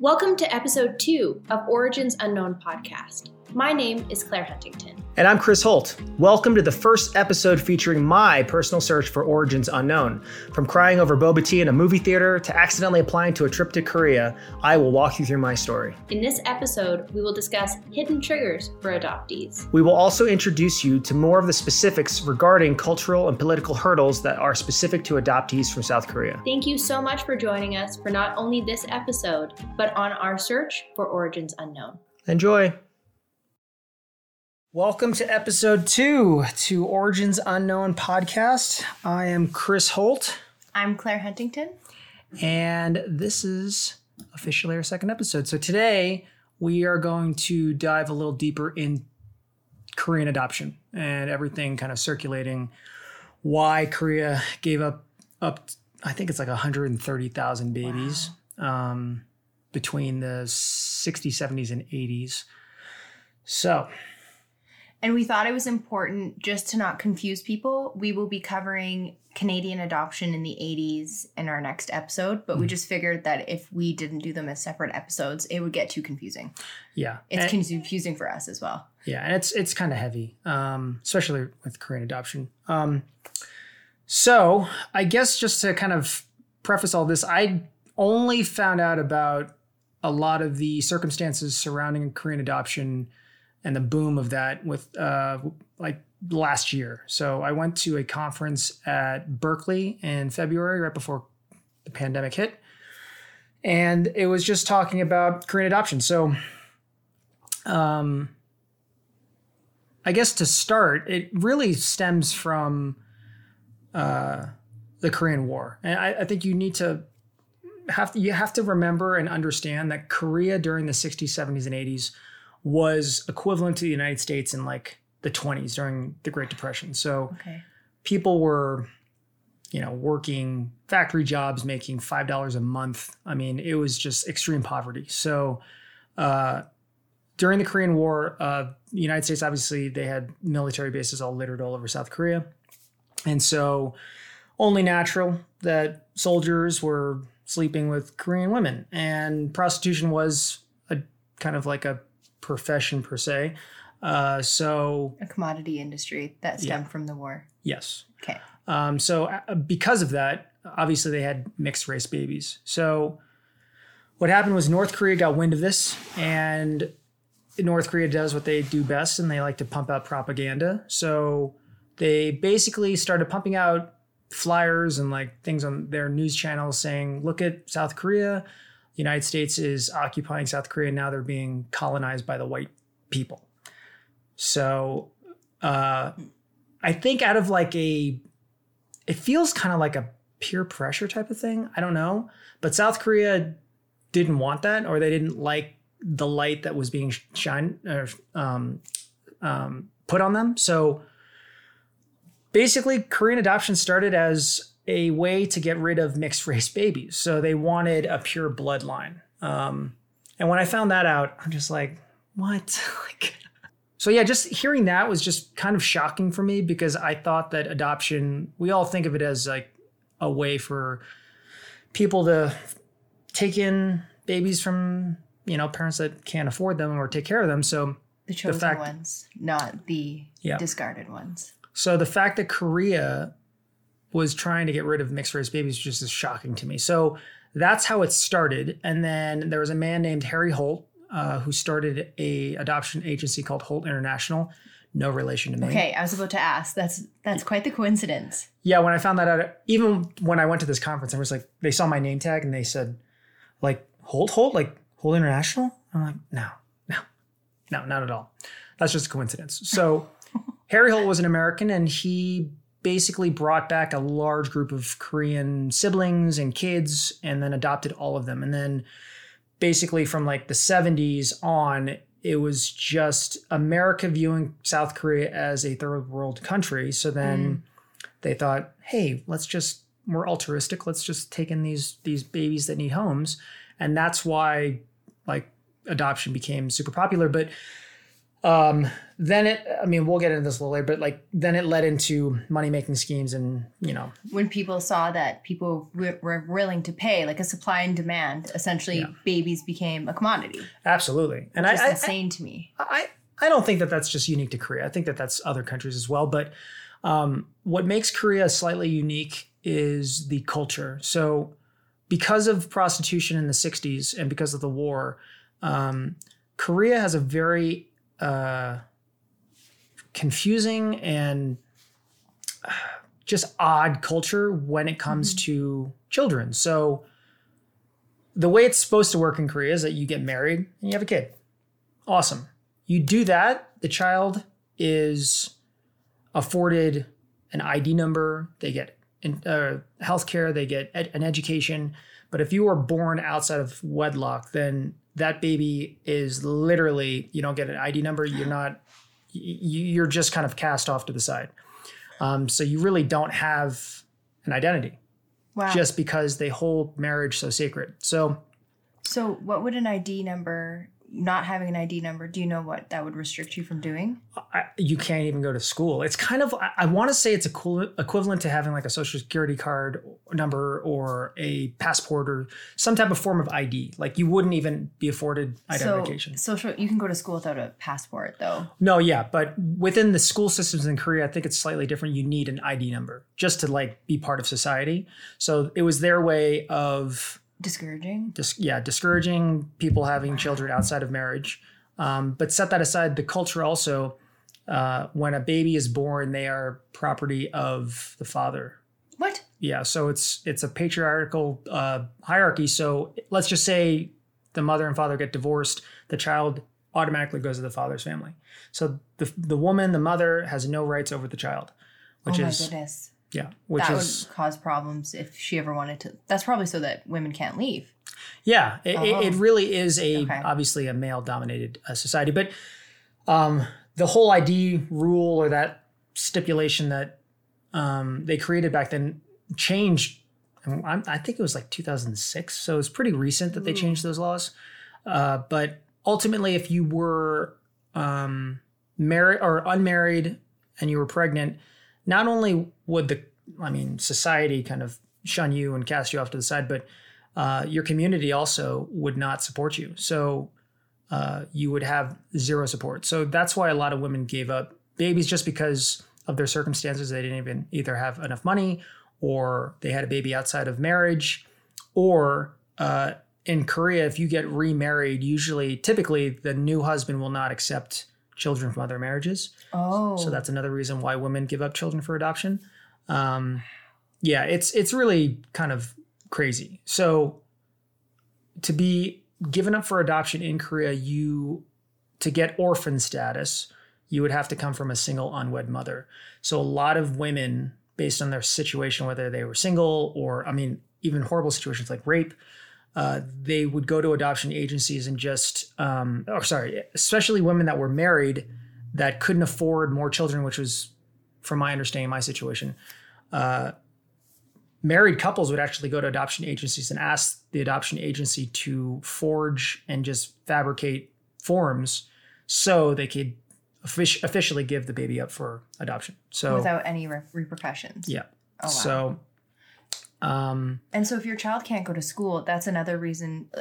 Welcome to episode two of Origins Unknown podcast. My name is Claire Huntington. And I'm Chris Holt. Welcome to the first episode featuring my personal search for Origins Unknown. From crying over boba tea in a movie theater to accidentally applying to a trip to Korea, I will walk you through my story. In this episode, we will discuss hidden triggers for adoptees. We will also introduce you to more of the specifics regarding cultural and political hurdles that are specific to adoptees from South Korea. Thank you so much for joining us for not only this episode, but on our search for Origins Unknown. Enjoy. Welcome to episode two to Origins Unknown podcast. I am Chris Holt, I'm Claire Huntington. and this is officially our second episode. So today we are going to dive a little deeper in Korean adoption and everything kind of circulating why Korea gave up up I think it's like 130,000 babies um, between the 60s, 70s and 80s. So, And we thought it was important just to not confuse people. We will be covering Canadian adoption in the 80s in our next episode, but we Mm. just figured that if we didn't do them as separate episodes, it would get too confusing. yeah. It's And- confusing for us as well. Yeah, and it's it's kind of heavy, um, especially with Korean adoption. Um, so I guess just to kind of preface all this, I only found out about a lot of the circumstances surrounding Korean adoption and the boom of that with uh, like last year. So I went to a conference at Berkeley in February, right before the pandemic hit, and it was just talking about Korean adoption. So. Um, I guess to start, it really stems from uh, the Korean War, and I, I think you need to have you have to remember and understand that Korea during the 60s, 70s, and 80s was equivalent to the United States in like the 20s during the Great Depression. So Okay. people were, you know, working factory jobs, making five dollars a month. I mean, it was just extreme poverty. So. Uh, during the Korean War, uh, the United States obviously they had military bases all littered all over South Korea, and so only natural that soldiers were sleeping with Korean women, and prostitution was a kind of like a profession per se. Uh, so A commodity industry that Yeah. stemmed from the war. yes, Okay. um, so uh, because of that, obviously they had mixed race babies. So what happened was North Korea got wind of this, and North Korea does what they do best, and they like to pump out propaganda. So they basically started pumping out flyers and like things on their news channels saying, "Look at South Korea. The United States is occupying South Korea. Now they're being colonized by the white people." So uh, I think out of like a, it feels kind of like a peer pressure type of thing. I don't know, but South Korea didn't want that, or they didn't like the light that was being shine or um, um, put on them. So basically, Korean adoption started as a way to get rid of mixed race babies. So they wanted a pure bloodline. Um, and when I found that out, I'm just like, what? like, so yeah, just hearing that was just kind of shocking for me because I thought that adoption, we all think of it as like a way for people to take in babies from, you know, parents that can't afford them or take care of them. So The chosen fact- ones, not the Yeah. discarded ones. So the fact that Korea was trying to get rid of mixed race babies just is shocking to me. So that's how it started. And then there was a man named Harry Holt uh, who started a adoption agency called Holt International. No relation to me. Okay, I was about to ask. That's that's quite the coincidence. Yeah, when I found that out, even when I went to this conference, I was like, they saw my name tag and they said, like Holt Holt, like Holt International. I'm like, no, no, no, not at all. That's just a coincidence. So Harry Holt was an American and he basically brought back a large group of Korean siblings and kids and then adopted all of them. And then basically from like the 70s on, it was just America viewing South Korea as a third world country. So then mm. they thought, hey, let's just we're altruistic. Let's just take in these these babies that need homes, and that's why like adoption became super popular. But Um, then it, I mean, we'll get into this a little later, but like then it led into money making schemes and, you know, When people saw that people w- were willing to pay, like a supply and demand, essentially Yeah. babies became a commodity. absolutely. And Which I, is I, insane to me. I, I don't think that that's just unique to Korea. I think that that's other countries as well. But um, what makes Korea slightly unique is the culture. So, because of prostitution in the 60s and because of the war, um, Korea has a very uh, confusing and uh, just odd culture when it comes to children. So, the way it's supposed to work in Korea is that you get married and you have a kid. Awesome. You do that, the child is afforded an ID number, they get in, uh, healthcare, they get ed- an education. But if you were born outside of wedlock, then that baby is literally, you don't get an ID number, you're not, you're just kind of cast off to the side. Um, so you really don't have an identity Wow. just because they hold marriage so sacred. So so, what would an ID number, not having an ID number, do you know what that would restrict you from doing? I, you can't even go to school. It's kind of I, I want to say it's equi- equivalent to having like a social security card number or a passport or some type of form of ID. Like you wouldn't even be afforded identification. So, social, you can go to school without a passport, though. no, yeah, but within the school systems in Korea, I think it's slightly different. You need an ID number just to like be part of society. So it was their way of Discouraging. dis- yeah, discouraging people having children outside of marriage. Um, but set that aside, the culture also, uh, when a baby is born, they are property of the father. What? Yeah, so it's it's a patriarchal uh, hierarchy. So let's just say the mother and father get divorced, the child automatically goes to the father's family. So the the woman, the mother, has no rights over the child, which oh my is goodness. Yeah, which that is would cause problems if she ever wanted to. That's probably so that women can't leave. Yeah, it, it- it Oh. really is a Okay. obviously a male dominated uh, society, but um, the whole ID rule or that stipulation that um, they created back then changed. I think it was like 2006, so it's pretty recent that they changed those laws. Uh, but ultimately, if you were um, married or unmarried and you were pregnant, not only would the I mean society kind of shun you and cast you off to the side, but uh, your community also would not support you. So uh, you would have zero support. So that's why a lot of women gave up babies just because of their circumstances. They didn't even either have enough money or they had a baby outside of marriage or uh, in Korea, if you get remarried, usually, typically, the new husband will not accept children from other marriages. Oh. So that's another reason why women give up children for adoption. Um, yeah, it's it's really kind of crazy. So to be given up for adoption in Korea, you to get orphan status, you would have to come from a single unwed mother. So a lot of women, based on their situation, whether they were single or I mean, even horrible situations like rape, uh, they would go to adoption agencies and just, um, or sorry, especially women that were married that couldn't afford more children, which was, from my understanding, my situation. Uh, married couples would actually go to adoption agencies and ask the adoption agency to forge and just fabricate forms so they could offic- officially give the baby up for adoption. So, without any re- repercussions. yeah. Oh, wow. So, um, and so if your child can't go to school, that's another reason uh,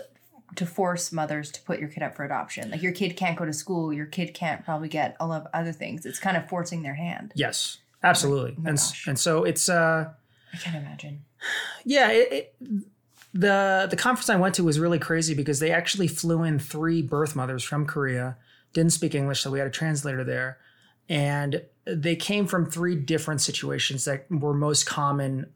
to force mothers to put your kid up for adoption. Like your kid can't go to school, your kid can't probably get a lot of other things. It's kind of forcing their hand. yes, absolutely. Oh my and, gosh. and so it's, uh, I can't imagine. yeah, it, it, the the conference I went to was really crazy because they actually flew in three birth mothers from Korea, didn't speak English, so we had a translator there, and they came from three different situations that were most common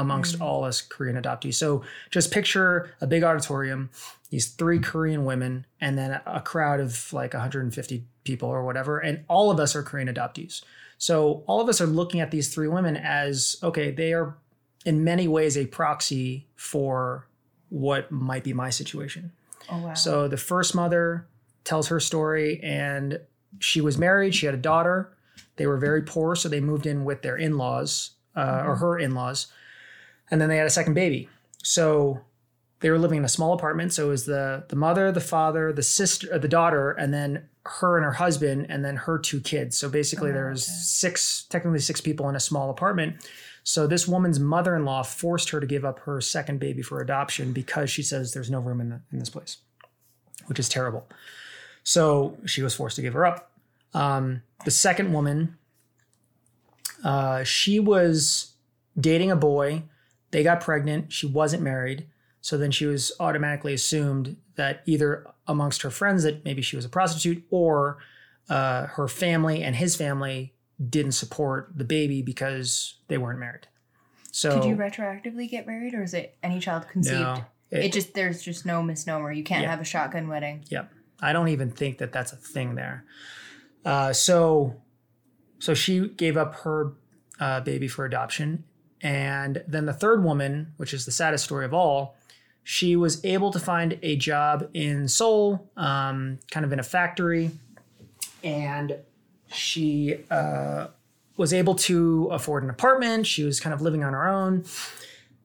amongst Mm. all us Korean adoptees. So just picture a big auditorium, these three Korean women, and then a crowd of like 150 people or whatever, and all of us are Korean adoptees. So all of us are looking at these three women as okay, they are in many ways a proxy for what might be my situation. Oh wow. So the first mother tells her story, and she was married. She had a daughter. They were very poor, so they moved in with their in-laws uh, or her in-laws, and then they had a second baby. So they were living in a small apartment. So it was the the mother, the father, the sister, uh, the daughter, and then her and her husband, and then her two kids. So basically, Oh, was okay. six, technically six people in a small apartment. So this woman's mother-in-law forced her to give up her second baby for adoption because she says there's no room in the, in this place, which is terrible. So she was forced to give her up. Um, the second woman, uh, she was dating a boy. They got pregnant. She wasn't married. So then she was automatically assumed that either amongst her friends that maybe she was a prostitute or uh, her family and his family didn't support the baby because they weren't married. So Could you retroactively get married, or is it any child conceived? no, It, it- just there's just no misnomer. You can't Yeah. have a shotgun wedding. Yep. I don't even think that that's a thing there. Uh, so, so she gave up her uh, baby for adoption, and then the third woman, which is the saddest story of all, she was able to find a job in Seoul, um, kind of in a factory, and she uh, was able to afford an apartment. She was kind of living on her own,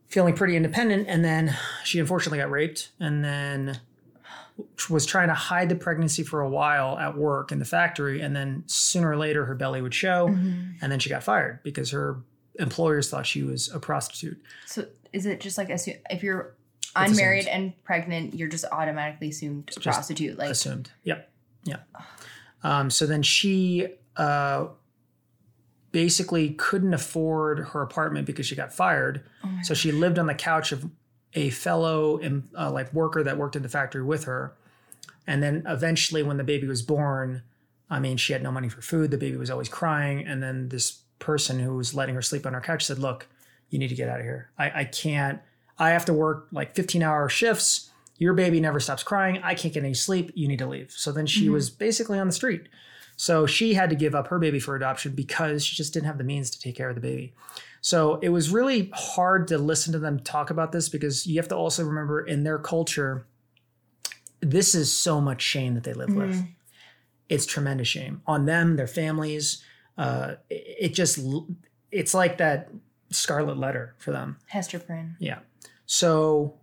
feeling pretty independent, and then she unfortunately got raped, and then was trying to hide the pregnancy for a while at work in the factory and then sooner or later her belly would show Mm-hmm. and then she got fired because her employers thought she was a prostitute. So is it just like if you're assumed. unmarried and pregnant, you're just automatically assumed a prostitute? Like assumed. Yep. Yep. Um, so then she uh, basically couldn't afford her apartment because she got fired. Oh so she lived on the couch of a fellow um, uh, like worker that worked in the factory with her. And then eventually when the baby was born i mean she had no money for food. The baby was always crying. And then this person who was letting her sleep on her couch said look you need to get out of here. I, I can't i have to work like 15 hour shifts. Your baby never stops crying. I can't get any sleep. You need to leave. So then she was basically on the street. So she had to give up her baby for adoption because she just didn't have the means to take care of the baby. So it was really hard to listen to them talk about this because you have to also remember in their culture, this is so much shame that they live with. Mhm. It's tremendous shame on them, their families. Uh, it, just, it's like that scarlet letter for them. Hester Prynne. Yeah. So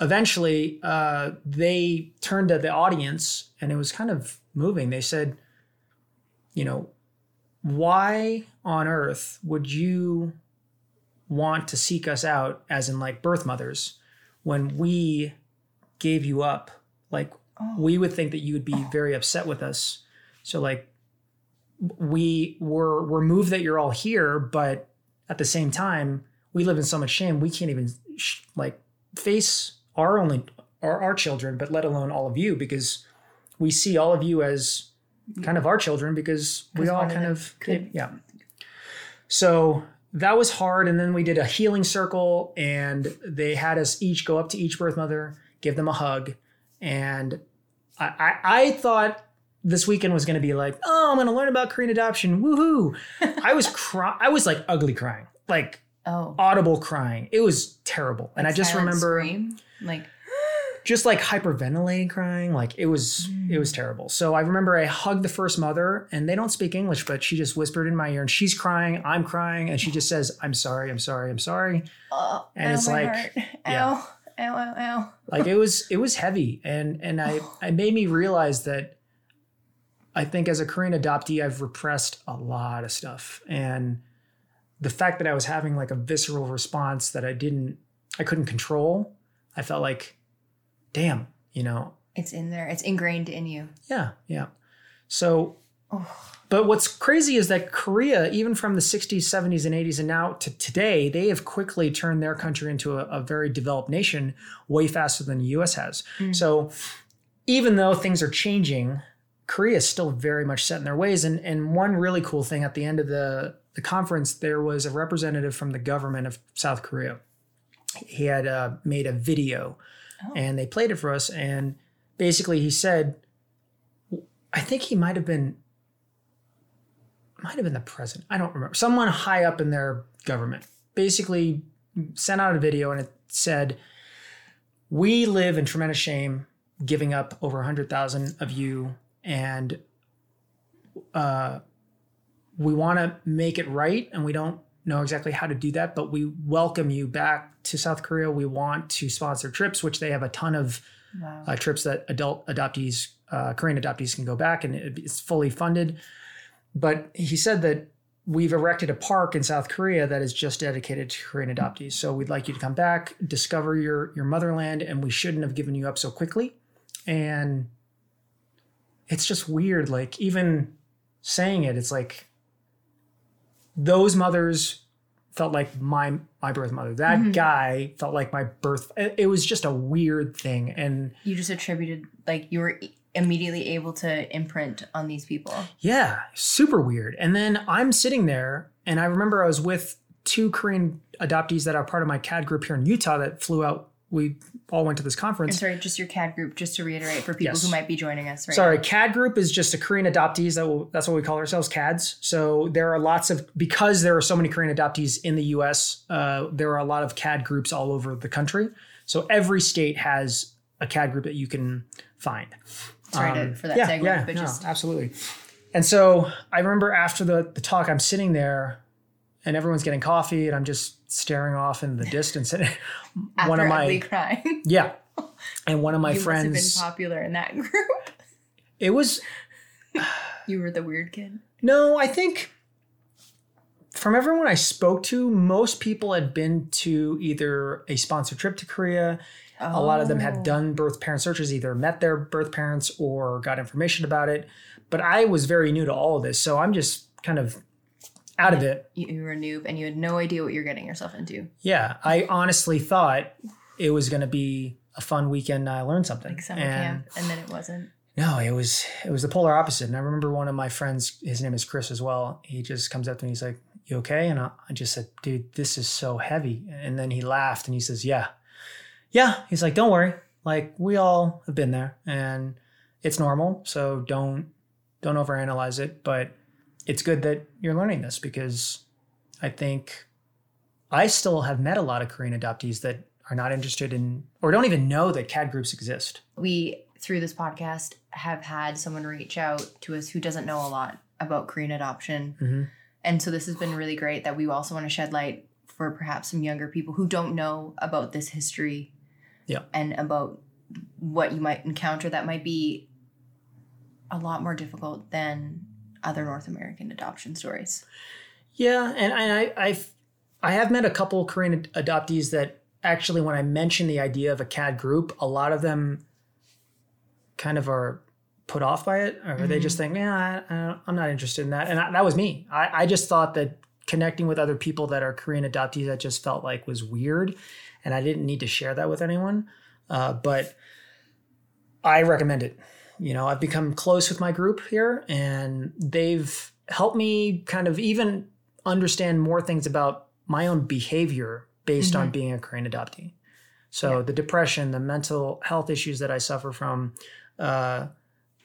eventually, uh, they turned to the audience, and it was kind of moving. They said, you know, why on earth would you want to seek us out, as in like birth mothers, when we gave you up? Like, Oh. we would think that you would be very upset with us. So, like, we were we're moved that you're all here, but at the same time, we live in so much shame we can't even sh- like face our only our, our children, but let alone all of you, because we see all of you as kind of our children because we all kind of could- yeah. So that was hard, and then we did a healing circle, and they had us each go up to each birth mother, give them a hug, and I I, I thought this weekend was going to be like, oh, I'm going to learn about Korean adoption, woohoo! I was cry, I was like ugly crying, like Oh. audible crying. It was terrible, and I just remember scream? like just like hyperventilating crying like it was it was mm. terrible so i remember i hugged the first mother and they don't speak english but she just whispered in my ear and she's crying i'm crying and she just says i'm sorry i'm sorry i'm sorry oh, And it's like- heart. yeah. ow, ow, ow, ow. like it was it was heavy and and i it made me realize that i think as a korean adoptee i've repressed a lot of stuff and the fact that i was having like a visceral response that i didn't i couldn't control i felt like damn you know It's in there. It's ingrained in you. Yeah, yeah. So, Oh. but what's crazy is that Korea, even from the 60s, 70s, and 80s, and now to today, they have quickly turned their country into a, a very developed nation way faster than the US has. Mm. So, even though things are changing, Korea is still very much set in their ways. And, and one really cool thing at the end of the, the conference, there was a representative from the government of South Korea. He had uh, made a video Oh. and they played it for us. And basically, he said, I think he might have been, might have been the president. I don't remember. Someone high up in their government basically sent out a video and it said, We live in tremendous shame, giving up over 100,000 of you. And uh, we want to make it right. And we don't know exactly how to do that, but we welcome you back to South Korea. We want to sponsor trips, which they have a ton of Wow. uh, trips that adult adoptees uh, Korean adoptees can go back and it's fully funded. But he said that we've erected a park in South Korea that is just dedicated to Korean adoptees. So we'd like you to come back, discover your your motherland, and we shouldn't have given you up so quickly. And it's just weird, like even saying it, it's like those mothers felt like my my birth mother. That Mhm. guy felt like my birth. It was just a weird thing, and You just attributed like you were immediately able to imprint on these people. Yeah, super weird. And then I'm sitting there, and I remember I was with two Korean adoptees that are part of my CAD group here in Utah that flew out. We all went to this conference. sorry, just your CAD group, just to reiterate for people Yes. who might be joining us right Sorry, now. CAD group is just a Korean adoptees. That will, that's what we call ourselves, CADs. So there are lots of because there are so many Korean adoptees in the U.S. Uh, there are a lot of CAD groups all over the country. So every state has a CAD group that you can find. Sorry to, Um, for that yeah, segue, yeah, but no, just absolutely. And so I remember after the, the talk, I'm sitting there and everyone's getting coffee and I'm just staring off in the distance. And one of my, crying, yeah. And one of my you must have been friends, popular in that group. it was, you were the weird kid. no, I think from everyone I spoke to, most people had been to either a sponsored trip to Korea. A lot of them Oh. had done birth parent searches, either met their birth parents or got information about it. But I was very new to all of this. So I'm just kind of out of it. You, were a noob and you had no idea what you're getting yourself into. Yeah, I honestly thought it was going to be a fun weekend. I learned something. Like summer and camp, and then it wasn't. no, it was it was the polar opposite. And I remember one of my friends, his name is Chris as well. He just comes up to me. He's like, "You okay?" And I, I just said, "Dude, this is so heavy." And then he laughed and he says, "Yeah, yeah." He's like, "Don't worry. Like we all have been there, and it's normal. So don't don't overanalyze it. But it's good that you're learning this because I think I still have met a lot of Korean adoptees that are not interested in or don't even know that CAD groups exist. We through this podcast have had someone reach out to us who doesn't know a lot about Korean adoption. Mhm. And so this has been really great that we also want to shed light for perhaps some younger people who don't know about this history Yeah. and about what you might encounter that might be a lot more difficult than other North American adoption stories. Yeah, and, I I've I have met a couple of Korean adoptees that actually when I mention the idea of a CAD group, a lot of them kind of are put off by it, or they just think, yeah, I, I, I'm not interested in that. And I, that was me. I, I just thought that connecting with other people that are Korean adoptees, that just felt like was weird, and I didn't need to share that with anyone. Uh, but I recommend it. You know, I've become close with my group here, and they've helped me kind of even understand more things about my own behavior based on being a Korean adoptee. So the depression, the mental health issues that I suffer from, uh,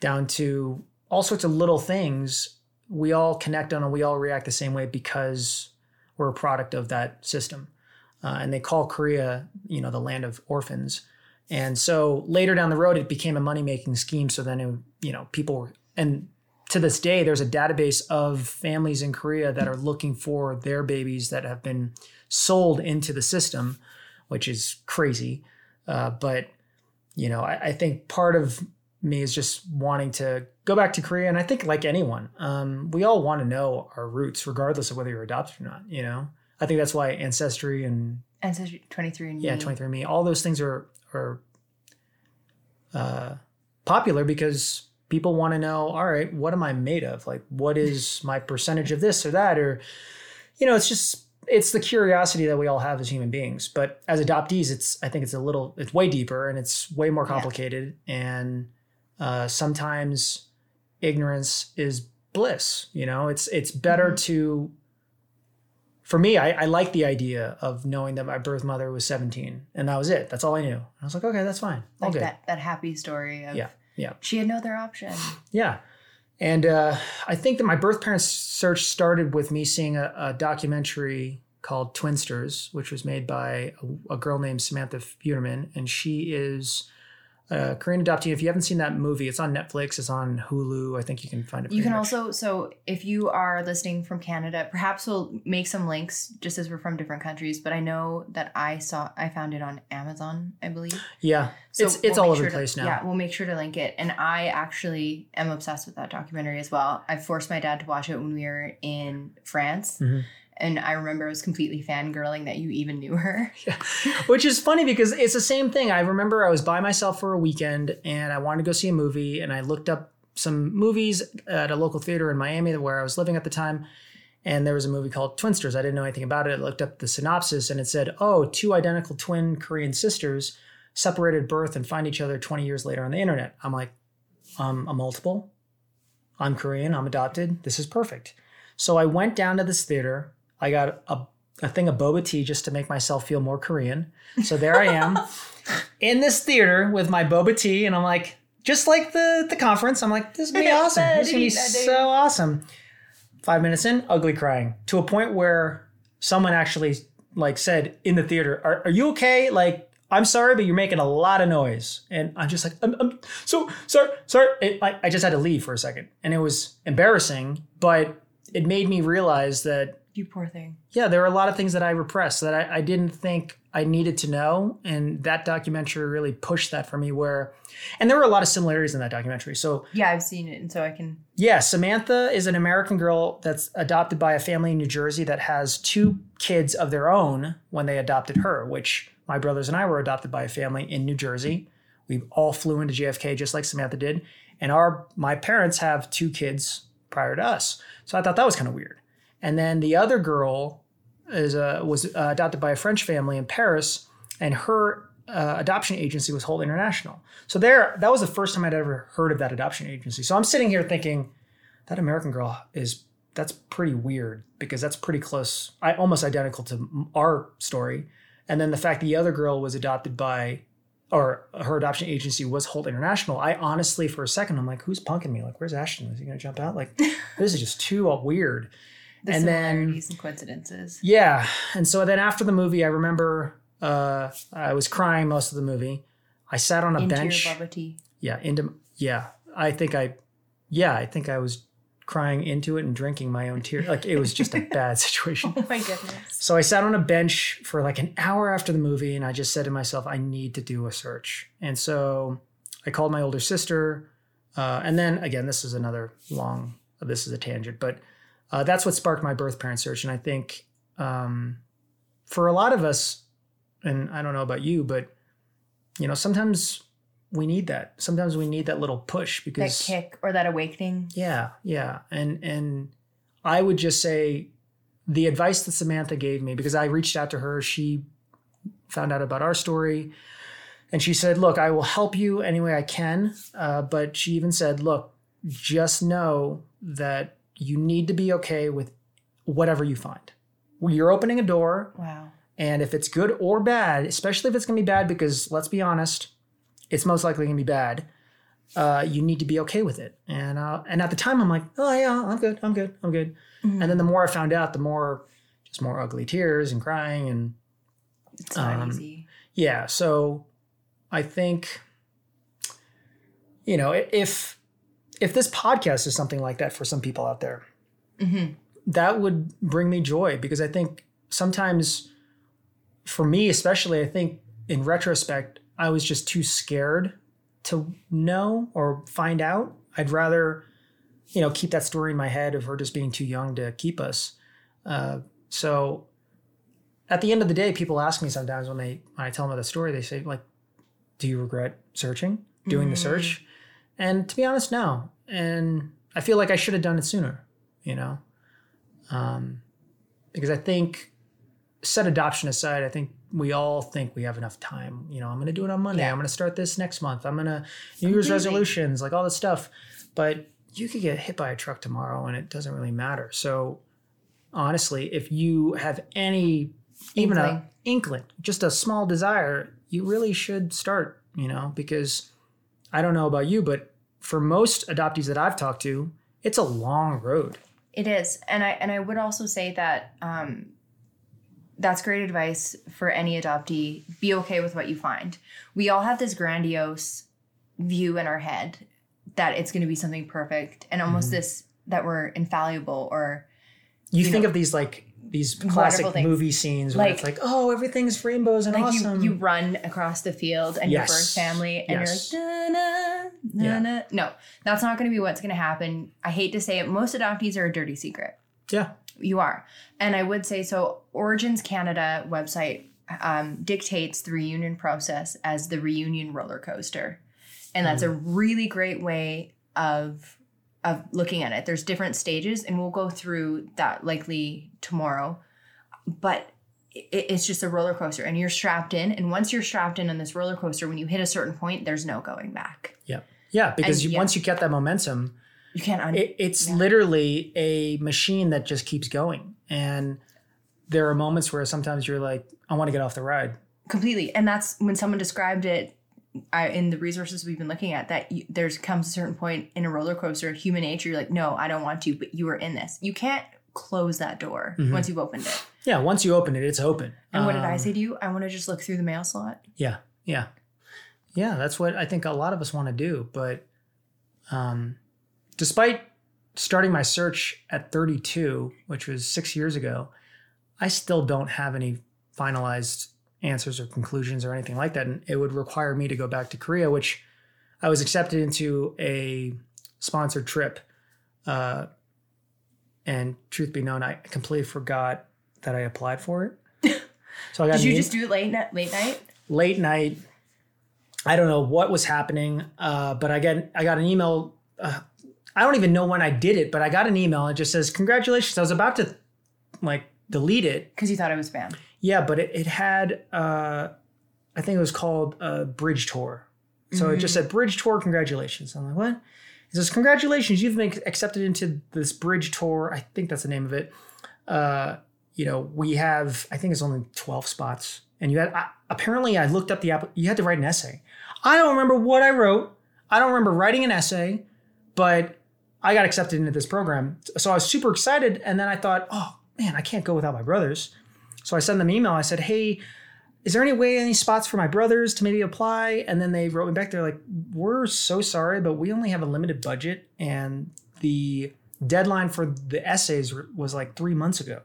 down to all sorts of little things, we all connect on and we all react the same way because we're a product of that system. Uh, and they call Korea, you know, the land of orphans. And so later down the road, it became a money making scheme. So then, it, you know, people were, and to this day, there's a database of families in Korea that are looking for their babies that have been sold into the system, which is crazy. Uh, but, you know, I, I think part of me is just wanting to go back to Korea. And I think, like anyone, um, we all want to know our roots, regardless of whether you're adopted or not, you know? I think that's why Ancestry and Ancestry 23 and yeah, 23andMe, all those things are are uh, popular because people want to know, all right, what am I made of? Like, what is my percentage of this or that? Or, you know, it's just it's the curiosity that we all have as human beings. But as adoptees, it's I think it's a little it's way deeper and it's way more complicated. And uh, sometimes ignorance is bliss. You know, it's it's better to for me, I, I like the idea of knowing that my birth mother was 17 and that was it. That's all I knew. I was like, okay, that's fine. All like good. that that happy story of Yeah, yeah. she had no other option. Yeah. And uh, I think that my birth parents search started with me seeing a, a documentary called Twinsters, which was made by a, a girl named Samantha Futerman. And she is uh, Korean adoptee. If you haven't seen that movie, it's on Netflix. It's on Hulu. I think you can find it. You can much. also, so if you are listening from Canada, perhaps we'll make some links just as we're from different countries. But I know that I saw, I found it on Amazon, I believe. yeah, So it's it's we'll all over sure the to- place now. Yeah, we'll make sure to link it. And I actually am obsessed with that documentary as well. I forced my dad to watch it when we were in France. Mhm. And I remember I was completely fangirling that you even knew her. yeah. Which is funny because it's the same thing. I remember I was by myself for a weekend and I wanted to go see a movie and I looked up some movies at a local theater in Miami where I was living at the time. And there was a movie called Twinsters. I didn't know anything about it. I looked up the synopsis and it said, oh, two identical twin Korean sisters separated birth and find each other 20 years later on the internet. I'm like, I'm a multiple. I'm Korean. I'm adopted. This is perfect. So I went down to this theater. I got a, a thing of boba tea just to make myself feel more Korean. So there I am in this theater with my boba tea, and I'm like, just like the the conference, I'm like, this is gonna be awesome. This is gonna be so awesome. Five minutes in, ugly crying to a point where someone actually like said in the theater, "Are, are you okay?" Like. I'm sorry, but you're making a lot of noise. And I'm just like, I'm, I'm so sorry, sorry. It, I, I just had to leave for a second. And it was embarrassing, but it made me realize that You poor thing. yeah, there are a lot of things that I repressed that I, I didn't think I needed to know. And that documentary really pushed that for me where, and there were a lot of similarities in that documentary. So Yeah, I've seen it. And so I can. yeah, Samantha is an American girl that's adopted by a family in New Jersey that has two kids of their own when they adopted her, which my brothers and I were adopted by a family in New Jersey. We all flew into JFK just like Samantha did. And our my parents have two kids prior to us. So I thought that was kind of weird. And then the other girl is uh, was adopted by a French family in Paris, and her uh, adoption agency was Holt International. So there, that was the first time I'd ever heard of that adoption agency. So I'm sitting here thinking, that American girl is that's pretty weird because that's pretty close, I almost identical to our story. And then the fact the other girl was adopted by, or her adoption agency was Holt International. I honestly, for a second, I'm like, who's punking me? Like, where's Ashton? Is he gonna jump out? Like, this is just too weird. The And then- similarities and coincidences. Yeah. And so then after the movie, I remember uh, I was crying most of the movie. I sat on a Into bench. your boba tea. Yeah, into yeah. I think I yeah, I think I was crying into it and drinking my own tears. Like it was just a bad situation. Oh my goodness. So I sat on a bench for like an hour after the movie and I just said to myself, I need to do a search. And so I called my older sister. Uh, and then again, this is another long, this is a tangent, but uh, that's what sparked my birth parent search. And I think um, for a lot of us, and I don't know about you, but you know, sometimes we need that. Sometimes we need that little push because That kick or that awakening. yeah, yeah. And and I would just say the advice that Samantha gave me because I reached out to her, she found out about our story and she said, "Look, I will help you any way I can." Uh, but she even said, "Look, just know that you need to be okay with whatever you find. You're opening a door, Wow. and if it's good or bad, especially if it's going to be bad, because let's be honest, it's most likely going to be bad. Uh, you need to be okay with it. And uh, and at the time, I'm like, oh yeah, I'm good, I'm good, I'm good. Mm-hmm. And then the more I found out, the more just more ugly tears and crying and It's not Um, easy. yeah. So I think you know if if this podcast is something like that for some people out there, hmm that would bring me joy because I think sometimes for me especially I think in retrospect I was just too scared to know or find out. I'd rather you know keep that story in my head of her just being too young to keep us. Uh, so at the end of the day, people ask me sometimes when they when I tell them the story, they say like, "Do you regret searching, doing the Mm. search?" And to be honest, no. And I feel like I should have done it sooner. You know, um, because I think set adoption aside, I think we all think we have enough time. You know, I'm going to do it on Monday. Yeah. I'm going to start this next month. I'm going to New Year's resolutions, like all this stuff. But you could get hit by a truck tomorrow, and it doesn't really matter. So honestly, if you have any even a Inkling. inkling, just a small desire, you really should start, you know, because I don't know about you, but for most adoptees that I've talked to, it's a long road. It is, and I and I would also say that um, that's great advice for any adoptee. Be okay with what you find. We all have this grandiose view in our head that it's going to be something perfect and almost Mhm. this that we're infallible or You, You think know, of these like these classic movie scenes where Like- it's like, oh, everything's rainbows and like awesome. you, you run across the field and your Yes. birth family and Yes. you're like na, na, Yeah. na. no that's not going to be what's going to happen i hate to say it most adoptees are a dirty secret yeah. you are and i would say so origins canada website um, dictates the reunion process as the reunion roller coaster and that's a really great way of of looking at it there's different stages and we'll go through that likely tomorrow but it, it's just a roller coaster and you're strapped in and once you're strapped in on this roller coaster when you hit a certain point there's no going back Yeah. Yeah, because you, yeah. once you get that momentum, you can't un- it, it's Yeah. literally a machine that just keeps going. And there are moments where sometimes you're like, I want to get off the ride. completely and that's when someone described it I, in the resources we've been looking at that you, there's comes a certain point in a roller coaster human nature you're like no i don't want to but you are in this you can't close that door Mhm. once you've opened it Yeah. Once you open it, it's open. and what did i Um, say to you i want to just look through the mail slot Yeah, yeah, yeah. That's what I think a lot of us want to do. But um, despite starting my search at 32, which was six years ago, I still don't have any finalized answers or conclusions or anything like that. And it would require me to go back to Korea, which I was accepted into a sponsored trip. Uh, and truth be known, I completely forgot that I applied for it. So I got did you just do it late night late night late night. I don't know what was happening, uh, but I get I got an email. Uh, I don't even know when I did it, but I got an email. It just says congratulations. I was about to like delete it. because you thought it was spam Yeah, but it, it had uh, I think it was called uh, Bridge Tour. So it just said Bridge Tour. Congratulations. I'm like, what? It says congratulations. You've been accepted into this Bridge Tour. I think that's the name of it. Uh, you know, we have. I think it's only 12 spots, and you had. I, apparently, I looked up the app. You had to write an essay. I don't remember what I wrote. I don't remember writing an essay, but I got accepted into this program. So I was super excited. And then I thought, oh man, I can't go without my brothers. So I sent them an email. I said, hey, is there any way, any spots for my brothers to maybe apply? And then they wrote me back. They're like, we're so sorry, but we only have a limited budget. And the deadline for the essays was like three months ago.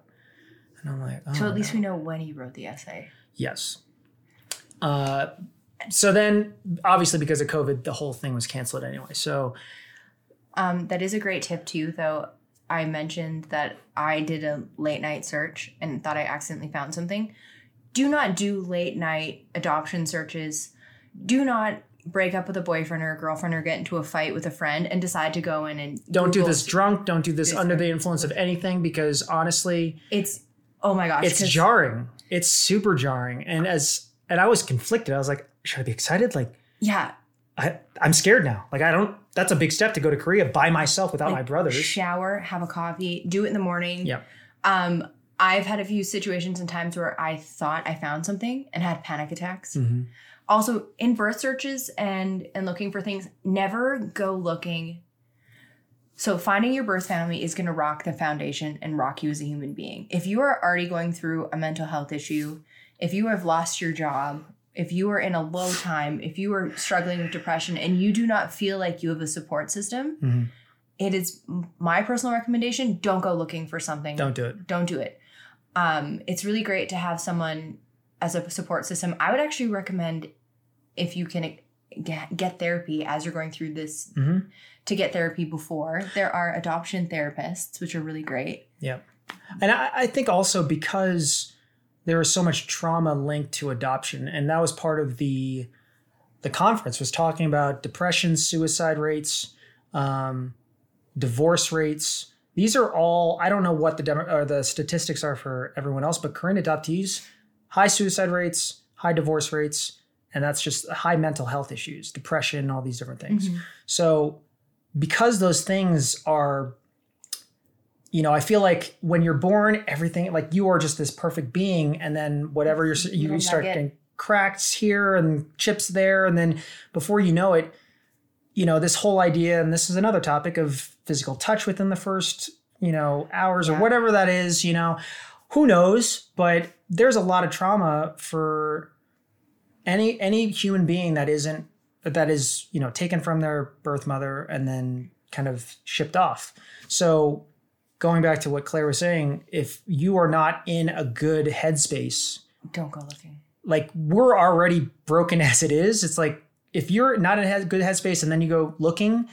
And I'm like, oh, so at least no. we know when you wrote the essay Yes. Uh, so then, obviously, because of COVID, the whole thing was canceled anyway. So Um, that is a great tip too, though. I mentioned that I did a late night search and thought I accidentally found something. Do not do late night adoption searches. Do not break up with a boyfriend or a girlfriend or get into a fight with a friend and decide to go in and don't do Google- this drunk. Don't do this This- under the influence of anything because honestly, It's oh my gosh, it's jarring. It's super jarring. And as and I was conflicted. I was like, should I be excited? Like yeah, I, I'm scared now. Like I don't. That's a big step to go to Korea by myself without my like, brothers. Shower, have a coffee, do it in the morning. Yeah. Um, I've had a few situations and times where I thought I found something and had panic attacks. Mhm. also in birth searches and and looking for things never go looking so finding your birth family is going to rock the foundation and rock you as a human being if you are already going through a mental health issue if you have lost your job if you are in a low time if you are struggling with depression and you do not feel like you have a support system Mhm. it is my personal recommendation don't go looking for something Don't do it. don't do it. Um, it's really great to have someone as a support system. I would actually recommend if you can get, get therapy as you're going through this Mhm. to get therapy before. There are adoption therapists, which are really great. Yeah. And I, I think also because there was so much trauma linked to adoption, and that was part of the the conference was talking about depression, suicide rates, um, divorce rates. These are all I don't know what the demo, or the statistics are for everyone else, but Korean adoptees high suicide rates, high divorce rates, and that's just high mental health issues, depression, all these different things. So because those things are you know, I feel like when you're born, everything like you are just this perfect being, and then whatever you're, you, you start getting cracks here and chips there, and then before you know it, you know, this whole idea, and this is another topic of physical touch within the first, you know, hours or whatever that is, you know, who knows? But there's a lot of trauma for any any human being that isn't that is you know taken from their birth mother and then kind of shipped off. So going back to what Claire was saying, if you are not in a good headspace, Don't go looking. like we're already broken as it is. It's like if you're not in a good headspace and then you go looking,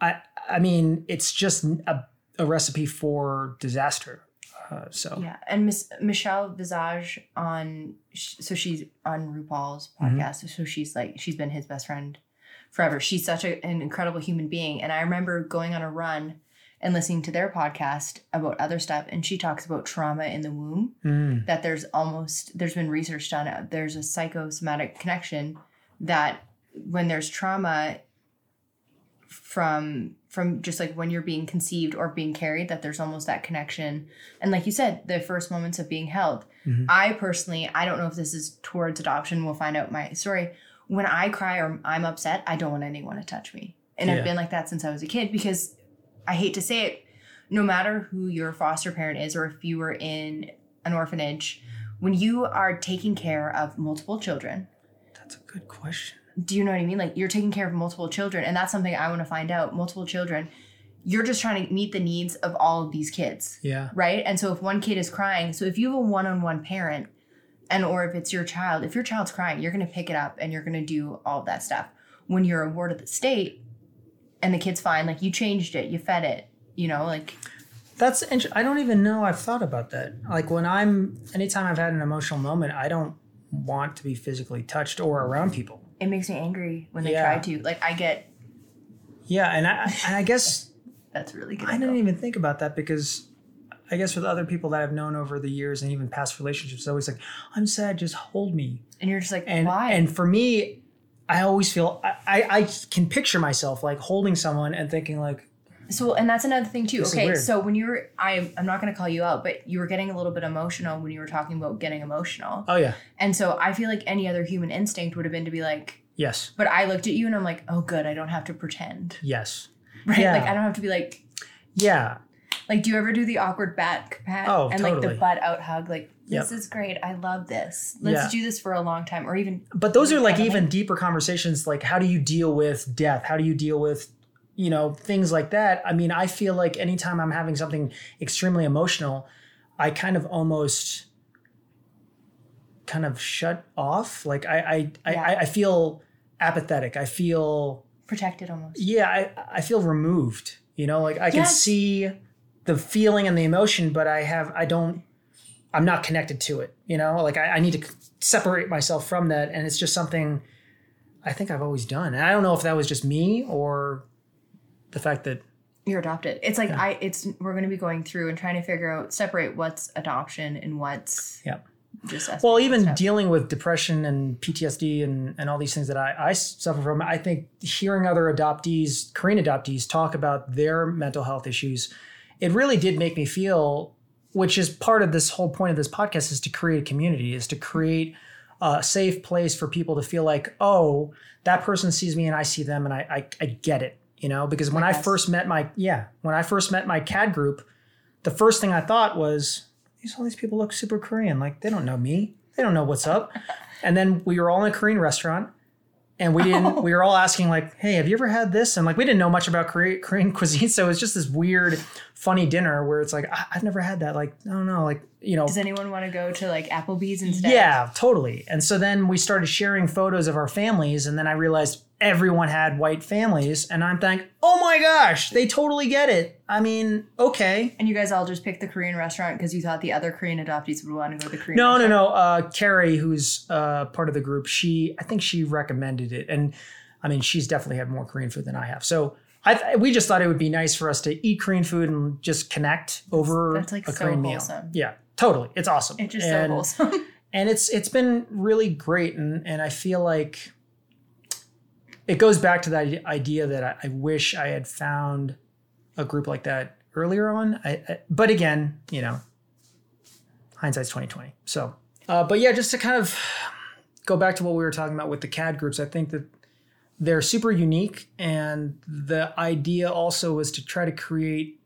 I I mean it's just a, a recipe for disaster. Uh, so Yeah, and Miss Michelle Visage on so she's on RuPaul's Mhm. podcast. So she's like she's been his best friend forever. She's such a, an incredible human being, and I remember going on a run and listening to their podcast about other stuff, and she talks about trauma in the womb. Mm, That there's almost there's been research done. uh, There's a psychosomatic connection that when there's trauma from from just like when you're being conceived or being carried that there's almost that connection and like you said the first moments of being held Mhm. i personally i don't know if this is towards adoption we'll find out my story when i cry or i'm upset i don't want anyone to touch me and Yeah. i've been like that since i was a kid because i hate to say it no matter who your foster parent is or if you were in an orphanage when you are taking care of multiple children that's a good question. do you know what I mean? Like you're taking care of multiple children, and that's something I want to find out. Multiple children, you're just trying to meet the needs of all of these kids, Yeah. right? And so if one kid is crying, so if you have a one-on-one parent, and or if it's your child, if your child's crying, you're going to pick it up and you're going to do all of that stuff. When you're a ward of the state, and the kid's fine, like you changed it, you fed it, you know, like That's I don't even know I've thought about that. Like when I'm anytime I've had an emotional moment, I don't want to be physically touched or around people. it makes me angry when they Yeah. try to. Like I get Yeah, and I and I guess that's really good. I didn't even think about that because I guess with other people that I've known over the years and even past relationships, always like, I'm sad, just hold me. and you're just like, And why? and for me, I always feel I, I, I can picture myself like holding someone and thinking like, So, and that's another thing too. This Okay, so when you were, I, I'm not going to call you out, but you were getting a little bit emotional when you were talking about getting emotional. oh yeah, And so I feel like any other human instinct would have been to be like, yes, but I looked at you and I'm like, oh, good, I don't have to pretend. yes, Right? Yeah. Like, I don't have to be like, yeah, like, do you ever do the awkward back pat? Oh, and like the butt out hug? Like, this Yep. is great. I love this. Let's Yeah. do this for a long time. Or even, but those are like even deeper conversations. Like, how do you deal with death? How do you deal with you know things like that? I mean, I feel like anytime I'm having something extremely emotional, I kind of almost kind of shut off. Like I I Yeah. I, I feel apathetic. I feel protected almost. yeah I, I feel removed you know like i can see the feeling and the emotion but i have i don't i'm not connected to it you know like i, I need to separate myself from that and it's just something i think i've always done and i don't know if that was just me or the fact that You're adopted. It's like I it's we're gonna be going through and trying to figure out separate what's adoption and what's Yeah. just well even stuff. dealing with depression and ptsd and, and all these things that I, I suffer from i think hearing other adoptees korean adoptees talk about their mental health issues it really did make me feel which is part of this whole point of this podcast is to create a community is to create a safe place for people to feel like oh that person sees me and i see them and i i, I get it you know? Because when Like i first met my yeah when i first met my KAD group the first thing i thought was these all these people look super korean like they don't know me. They don't know what's up. And then we were all in a korean restaurant and we didn't we were all asking like hey have you ever had this and like we didn't know much about korean, korean cuisine so it was just this weird funny dinner where it's like i've never had that like i don't know like you know Does anyone want to go to like Applebee's instead? yeah, totally. And so then we started sharing photos of our families, and then I realized everyone had white families, and I'm thinking, oh my gosh, they totally get it. I mean, okay. And you guys all just picked the Korean restaurant because you thought the other Korean adoptees would want to go to the Korean No, no, no. Uh, Carrie, who's uh, part of the group, she I think she recommended it, and I mean, she's definitely had more Korean food than I have. So. I th- we just thought it would be nice for us to eat Korean food and just connect over That's, like, a so Korean wholesome. meal. Yeah, totally. It's awesome. It's just And- so wholesome. and it's it's been really great and and i feel like it goes back to that idea that i, I wish i had found a group like that earlier on. I, I, but again you know hindsight's 2020 so uh, but yeah just to kind of go back to what we were talking about with the KAD groups i think that they're super unique and the idea also was to try to create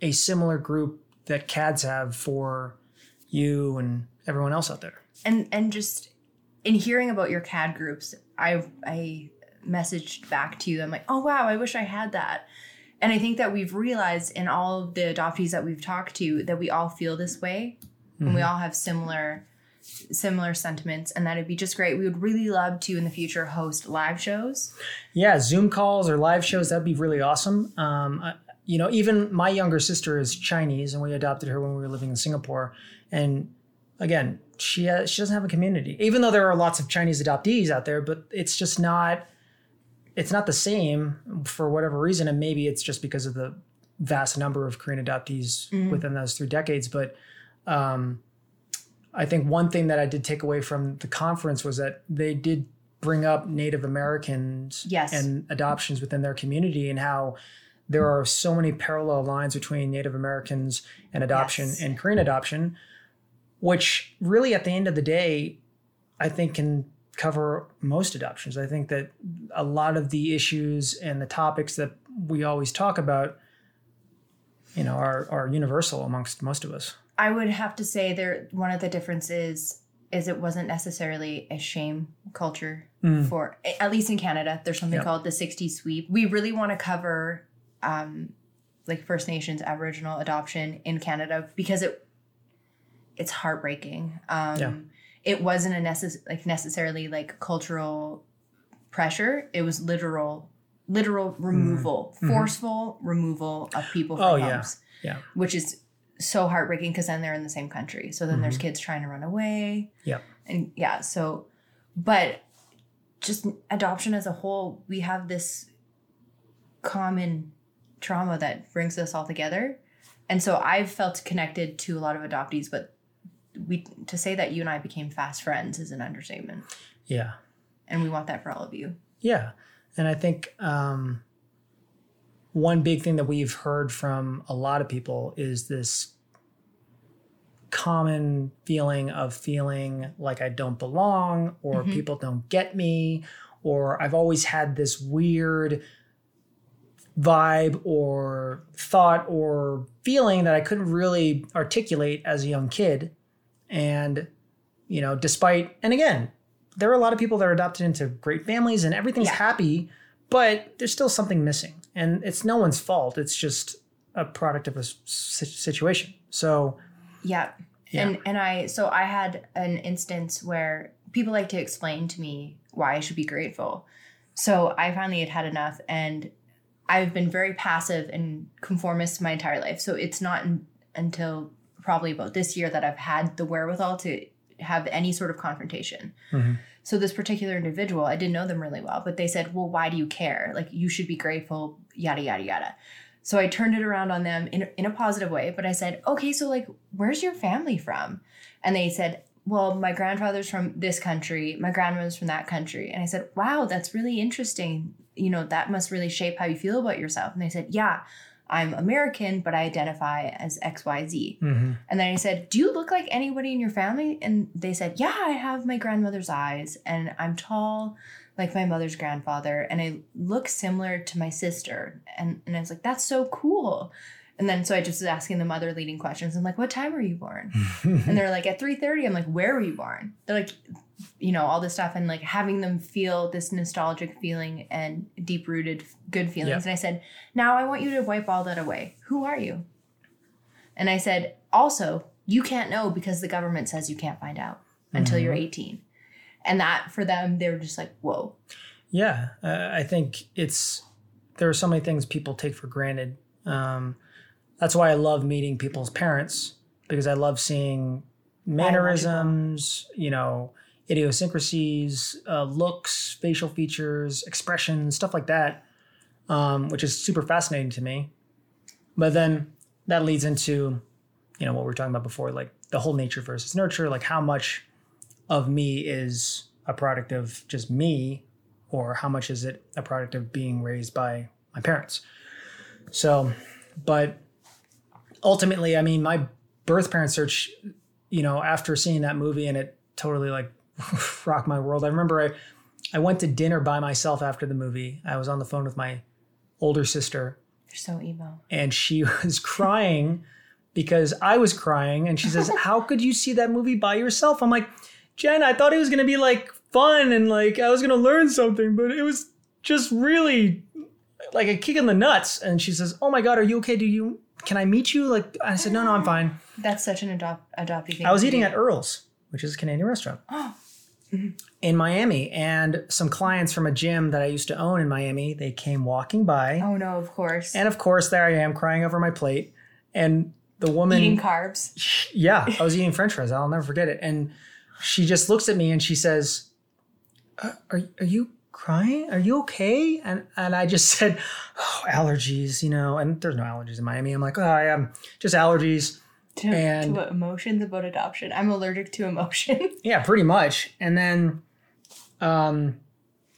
a similar group that KADs have for you and everyone else out there. And and just in hearing about your KAD groups, I I messaged back to you. I'm like, oh wow, I wish I had that. And I think that we've realized in all of the adoptees that we've talked to that we all feel this way, and we all have similar similar sentiments, and that it'd be just great. We would really love to in the future host live shows. Yeah, Zoom calls or live shows that'd be really awesome. Um, I, you know, even my younger sister is Chinese, and we adopted her when we were living in Singapore. And again, she has, she doesn't have a community, even though there are lots of Chinese adoptees out there. But it's just not it's not the same for whatever reason, and maybe it's just because of the vast number of Korean adoptees within those three decades. But um, I think one thing that I did take away from the conference was that they did bring up Native Americans Yes. and adoptions within their community and how there are so many parallel lines between Native Americans and adoption Yes. and Korean adoption, which really at the end of the day, I think can cover most adoptions. I think that a lot of the issues and the topics that we always talk about, you know, are are universal amongst most of us. I would have to say there one of the differences is it wasn't necessarily a shame culture for at least in Canada. There's something Yep. called the 60 sweep. We really want to cover um like First Nations Aboriginal adoption in Canada because it it's heartbreaking. Um Yeah. It wasn't a necess- like necessarily like cultural pressure. It was literal literal removal, forceful removal of people from Mm-hmm. Oh, homes Yeah. which is so heartbreaking because then they're in the same country. So then there's kids trying to run away. Yeah. And yeah, so, but just adoption as a whole, we have this common trauma that brings us all together. And so I've felt connected to a lot of adoptees, but we to say that you and I became fast friends is an understatement. Yeah. And we want that for all of you. Yeah. And I think um, one big thing that we've heard from a lot of people is this common feeling of feeling like I don't belong or people don't get me or I've always had this weird vibe or thought or feeling that I couldn't really articulate as a young kid. And, you know, despite, and again, there are a lot of people that are adopted into great families and everything's Yeah. happy, but there's still something missing. And it's no one's fault. It's just a product of a situation. So, Yeah. Yeah. And and I so I had an instance where people like to explain to me why I should be grateful. So I finally had had enough and I've been very passive and conformist my entire life. So it's not until probably about this year that I've had the wherewithal to have any sort of confrontation. Mhm. So this particular individual, I didn't know them really well, but they said, "Well, why do you care? Like you should be grateful, yada yada yada." So I turned it around on them in, in a positive way, but I said, okay, so like, where's your family from? And they said, well, my grandfather's from this country, my grandmother's from that country. And I said, wow, that's really interesting. You know, that must really shape how you feel about yourself. And they said, yeah, I'm American, but I identify as XYZ. mhm. And then I said, Do you look like anybody in your family? And they said, Yeah, I have my grandmother's eyes, and I'm tall like my mother's grandfather, and I look similar to my sister. And, and I was like, That's so cool. And then so I just was asking them other leading questions. I'm like, What time were you born? and they're like, At 3:30. I'm like, Where were you born? They're like, you know, all this stuff and like having them feel this nostalgic feeling and deep rooted good feelings. Yeah. And I said, Now I want you to wipe all that away. Who are you? And I said, also, you can't know because the government says you can't find out until you're 18. And that for them, they were just like, whoa. Yeah, uh, I think it's there are so many things people take for granted. Um, that's why I love meeting people's parents because I love seeing mannerisms, you know, idiosyncrasies, uh, looks, facial features, expressions, stuff like that, um, which is super fascinating to me. But then that leads into, you know, what we were talking about before, like the whole nature versus nurture, like how much of me is a product of just me or how much is it a product of being raised by my parents so but ultimately i mean my birth parent search you know after seeing that movie and it totally like rocked my world i remember i i went to dinner by myself after the movie i was on the phone with my older sister They're so emo. and she was crying because I was crying. And she says, How could you see that movie by yourself? I'm like, Jen, I thought it was going to be like fun and like I was going to learn something, but it was just really like a kick in the nuts. And she says, "Oh my god, are you okay? Do you can I meet you?" Like I said, "No, no, I'm fine." That's such an adopt adoptee thing. I was eating at Earl's, which is a Canadian restaurant Oh. In Miami, and some clients from a gym that I used to own in Miami, they came walking by, Oh no, of course. and of course, there I am crying over my plate, and the woman Eating carbs. yeah, I was eating French fries. I'll never forget it. And she just looks at me and she says, uh, "Are are you crying? Are you okay?" And and I just said, "Oh, allergies, you know." And there's no allergies in Miami. I'm like, "Oh, I am just allergies." To, And- to emotions about adoption. I'm allergic to emotion. Yeah, pretty much. And then, um,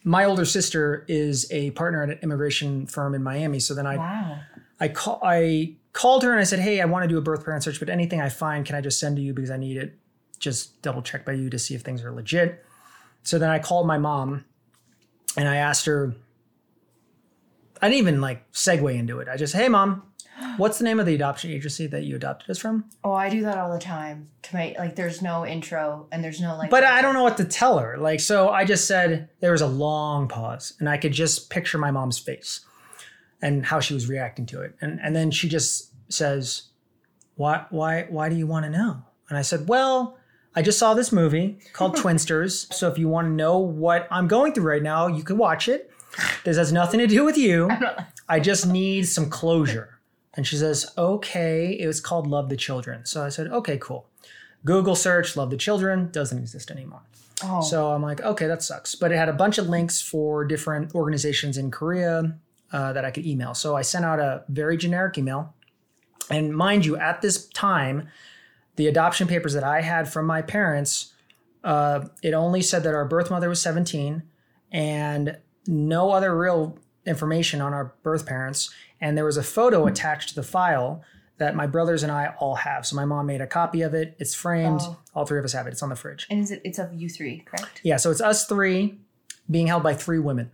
my older sister is a partner at an immigration firm in Miami. So then I wow. I call I called her and I said, "Hey, I want to do a birth parent search, but anything I find, can I just send to you because I need it just double check by you to see if things are legit." So then I called my mom and I asked her I didn't even like segue into it. I just, "Hey mom, what's the name of the adoption agency that you adopted us from?" Oh, I do that all the time. To my like, there's no intro and there's no like. But I don't know what to tell her. Like, so I just said there was a long pause, and I could just picture my mom's face and how she was reacting to it. And and then she just says, "Why why why do you want to know?" And I said, "Well, I just saw this movie called Twinsters. So if you want to know what I'm going through right now, you can watch it. This has nothing to do with you. I just need some closure." And she says, "Okay, it was called Love the Children." So I said, "Okay, cool." Google search Love the Children doesn't exist anymore. Oh. So I'm like, okay, that sucks. But it had a bunch of links for different organizations in Korea uh, that I could email. So I sent out a very generic email. And mind you, at this time, the adoption papers that I had from my parents, uh, it only said that our birth mother was 17 and no other real information on our birth parents. And there was a photo attached to the file that my brothers and I all have. So my mom made a copy of it. It's framed. Oh. All three of us have it. It's on the fridge. and is it? It's of you three, correct? Yeah, so it's us three being held by three women.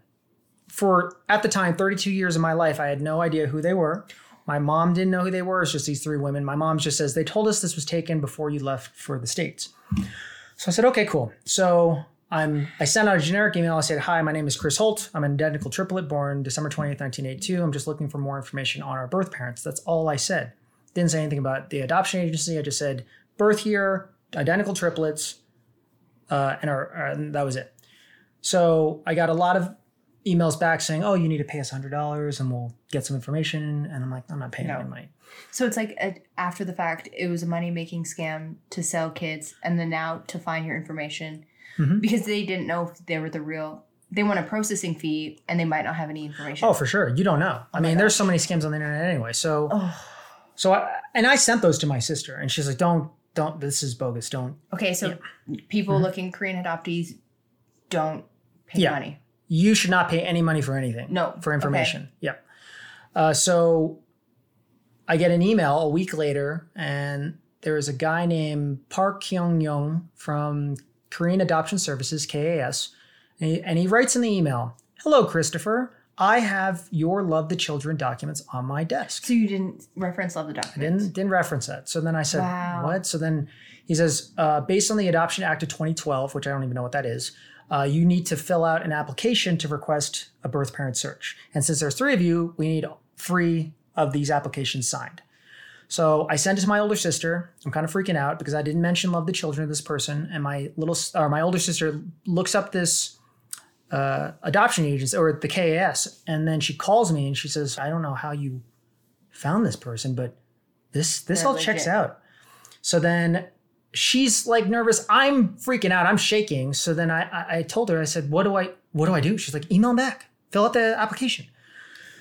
For at the time, 32 years of my life, I had no idea who they were. My mom didn't know who they were. It's just these three women. My mom just says, they told us this was taken before you left for the States. So I said, okay, cool. So I'm I sent out a generic email. I said, hi, my name is Chris Holt. I'm an identical triplet born December 20th, 1982. I'm just looking for more information on our birth parents. That's all I said. Didn't say anything about the adoption agency. I just said birth year, identical triplets, uh, and, our, uh, and that was it. So I got a lot of emails back saying, "Oh, you need to pay us hundred dollars, and we'll get some information." And I'm like, "I'm not paying No. any money." So it's like a, after the fact, it was a money making scam to sell kids, and then now to find your information Mhm. because they didn't know if they were the real. They want a processing fee, and they might not have any information. Oh, for sure. You don't know. I my mean, there's so many scams on the internet anyway. So, Oh. so I, and I sent those to my sister, and she's like, "Don't, don't. This is bogus. Don't." Okay, so people looking Korean adoptees don't pay Mm-hmm. Yeah. money. You should not pay any money for anything. No. for Okay. information. Yeah. Uh, so I get an email a week later, and there is a guy named Park Kyung Young from Korean Adoption Services (KAS), and he, and he writes in the email, "Hello, Christopher. I have your Love the Children documents on my desk." So you didn't reference love the documents. Didn't didn't reference that. So then I said, Wow. "What?" So then he says, uh, "Based on the Adoption Act of 2012, which I don't even know what that is, uh, you need to fill out an application to request a birth parent search. And since there's three of you, we need three of these applications signed." So I sent it to my older sister. I'm kind of freaking out because I didn't mention love the children of this person, and my little or my older sister looks up this uh, adoption agency or the KAS, and then she calls me and she says, "I don't know how you found this person, but this this They're all checks out." So then she's like nervous. I'm freaking out. I'm shaking. So then I, I I told her I said, "What do I what do I do?" She's like, "Email them back. Fill out the application."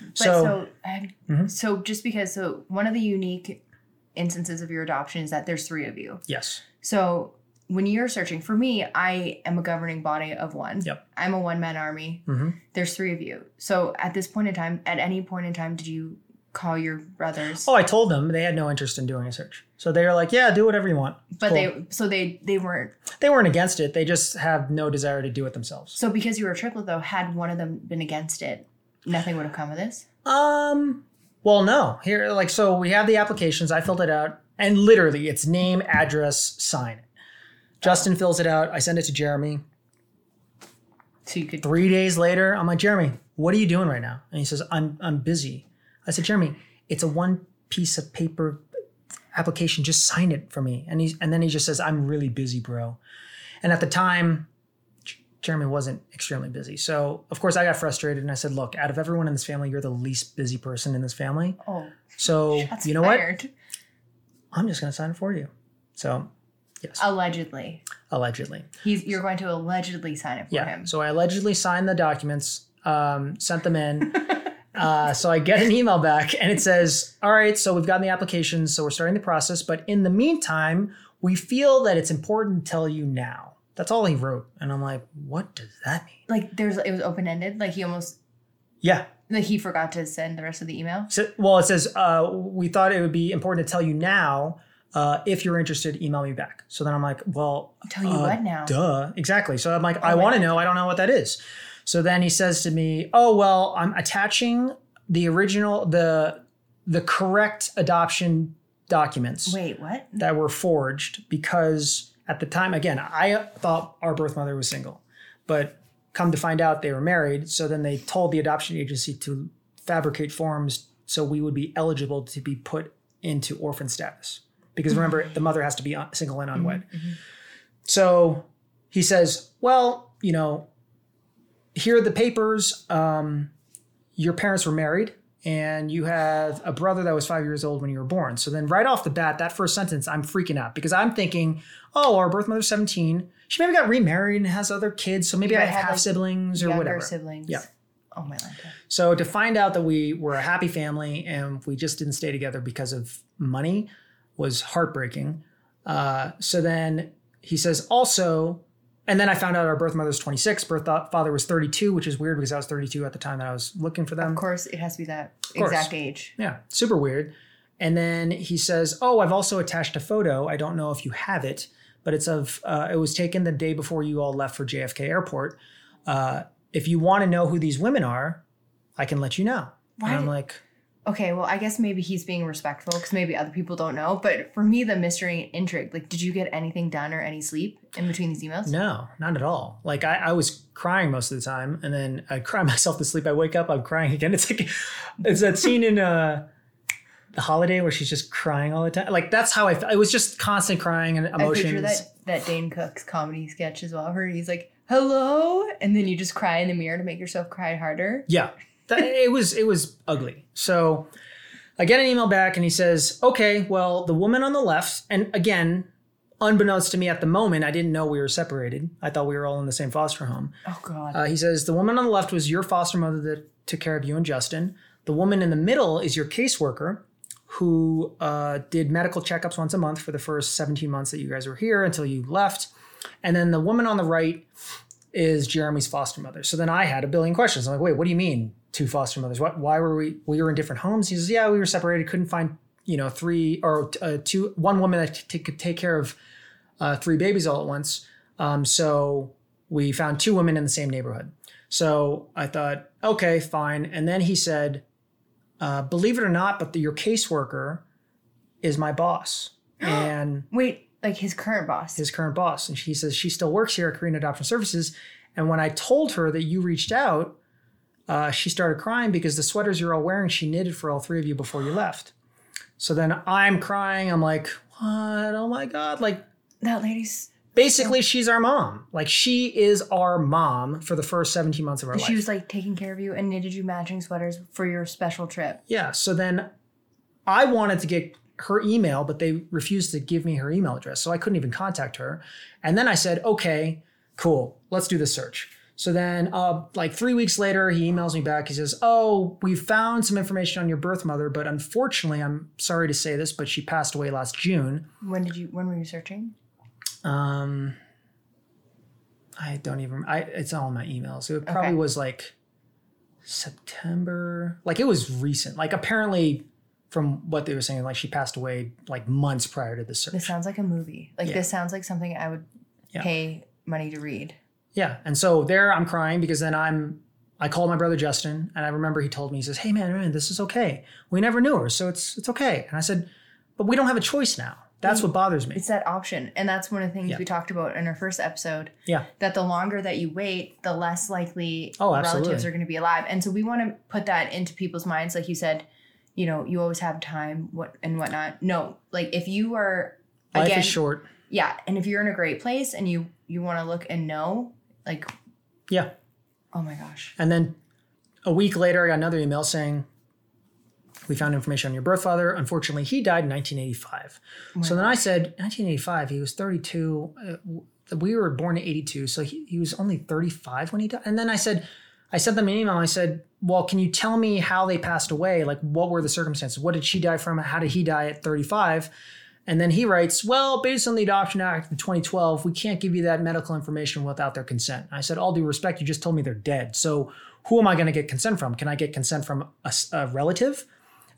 But so, so, Mhm. so just because so one of the unique instances of your adoption is that there's three of you. yes, So when you're searching for me, I am a governing body of one. Yep. I'm a one man army. hmm There's three of you. So at this point in time, at any point in time, did you call your brothers? Oh, I told them they had no interest in doing a search. So they were like, "Yeah, do whatever you want." It's but cool. they so they they weren't. they weren't against it. They just have no desire to do it themselves. So because you were a triplet though, had one of them been against it, nothing would have come of this. Um, well, no. Here, like, so we have the applications. I filled it out, and literally, it's name, address, sign. Justin fills it out. I send it to Jeremy. So you could. Three days later, I'm like, Jeremy, what are you doing right now? And he says, I'm I'm busy. I said, Jeremy, it's a one piece of paper application. Just sign it for me. And he and then he just says, I'm really busy, bro. And at the time, Jeremy wasn't extremely busy. So of course I got frustrated and I said, Look, out of everyone in this family, you're the least busy person in this family. Oh, So you know what? I'm just gonna sign it for you. So yes, Allegedly, allegedly. he's you're going to allegedly sign it for Yeah. him. So I allegedly signed the documents, um, sent them in. uh, so I get an email back and it says, All right, so we've gotten the applications, so we're starting the process. But in the meantime, we feel that it's important to tell you now. That's all he wrote. And I'm like, What does that mean? Like there's it was open ended. Like he almost Yeah. like he forgot to send the rest of the email. So, well, it says, uh, We thought it would be important to tell you now. Uh, if you're interested, email me back. So then I'm like, Well, Tell you Uh, what now? Duh. Exactly. So I'm like, I want to know. I don't know what that is. So then he says to me, "Oh well, I'm attaching the original the the correct adoption documents Wait, what? that were forged because at the time again, I thought our birth mother was single. But come to find out they were married, so then they told the adoption agency to fabricate forms so we would be eligible to be put into orphan status. Because remember, the mother has to be single and unwed. So he says, Well, you know, here are the papers. Um, your parents were married and you have a brother that was five years old when you were born. So then, right off the bat, that first sentence, I'm freaking out because I'm thinking, Oh, our birth mother's 17. She maybe got remarried and has other kids. So maybe I have half like, siblings or whatever. siblings. Yeah. Oh my god. So to find out that we were a happy family and we just didn't stay together because of money was heartbreaking. Uh, so then he says also, and then I found out our birth mother's 26, birth father was 32, which is weird because I was 32 at the time that I was looking for them. Of course, it has to be that exact age. Yeah, super weird. And then he says, "Oh, I've also attached a photo. I don't know if you have it, but it's of. Uh, it was taken the day before you all left for JFK Airport. Uh, if you want to know who these women are, I can let you know." Why And I'm like, Okay, well, I guess maybe he's being respectful because maybe other people don't know. But for me, the mystery and intrigue, like, did you get anything done or any sleep in between these emails? No, not at all. Like I, I was crying most of the time, and then I cry myself to sleep. I wake up, I'm crying again. It's like it's that scene in uh, the holiday where she's just crying all the time. Like that's how I. fe- It was just constant crying and I picture emotions. that that Dane Cook's comedy sketch as well, where he's like, "Hello," and then you just cry in the mirror to make yourself cry harder. Yeah, it was it was ugly. So I get an email back, and he says, "Okay, well, the woman on the left, and again." Unbeknownst to me at the moment, I didn't know we were separated. I thought we were all in the same foster home. Oh God. Uh, he says the woman on the left was your foster mother that took care of you and Justin. The woman in the middle is your caseworker, who uh, did medical checkups once a month for the first 17 months that you guys were here until you left. And then the woman on the right is Jeremy's foster mother. So then I had a billion questions. I'm like, wait, what do you mean two foster mothers? What? Why were we? We were in different homes. He says, yeah, we were separated. Couldn't find you know three or uh, two, one woman that t- could take care of uh, three babies all at once. Um, so we found two women in the same neighborhood. So I thought, okay, fine. And then he said, uh, believe it or not, but the, your caseworker is my boss and Wait, like his current boss. his current boss. And she says she still works here at Korean Adoption Services. And when I told her that you reached out, uh, she started crying because the sweaters you're all wearing, she knitted for all three of you before you left. So then I'm crying. I'm like, what? Oh my God. Like, that lady's. basically she's our mom like she is our mom for the first 17 months of our life She was like taking care of you and knitted you matching sweaters for your special trip. yeah so then i wanted to get her email but they refused to give me her email address so i couldn't even contact her and then i said okay cool let's do the search so then uh, like three weeks later he emails me back he says oh we found some information on your birth mother but unfortunately i'm sorry to say this but she passed away last june When did you? When were you searching? Um, I don't even. I it's all in my emails. It probably Okay. was like September. Like it was recent. Like apparently, from what they were saying, like she passed away like months prior to the search. This sounds like a movie. Like Yeah. this sounds like something I would Yeah. pay money to read. Yeah, and so there I'm crying because then I'm. I called my brother Justin, and I remember he told me he says, "Hey man, man, this is okay. We never knew her, so it's it's okay." And I said, "But we don't have a choice now. That's what bothers me. It's that option. And that's one of the things Yeah. we talked about in our first episode. Yeah. That the longer that you wait, the less likely Oh, relatives are going to be alive. And so we want to put that into people's minds. Like you said, you know, you always have time what and whatnot. No, like if you are Life again, is short. yeah, and if you're in a great place and you you want to look and know, like, Yeah. oh my gosh, And then a week later, I got another email saying, We found information on your birth father. Unfortunately, he died in 1985. so then I said, 1985, he was 32. Uh, we were born in 82. So he, he was only 35 when he died. And then I said, I sent them an email. I said, Well, can you tell me how they passed away? Like, what were the circumstances? What did she die from? How did he die at 35? And then he writes, Well, based on the Adoption Act of 2012, we can't give you that medical information without their consent. I said, All due respect, you just told me they're dead. So who am I going to get consent from? Can I get consent from a relative?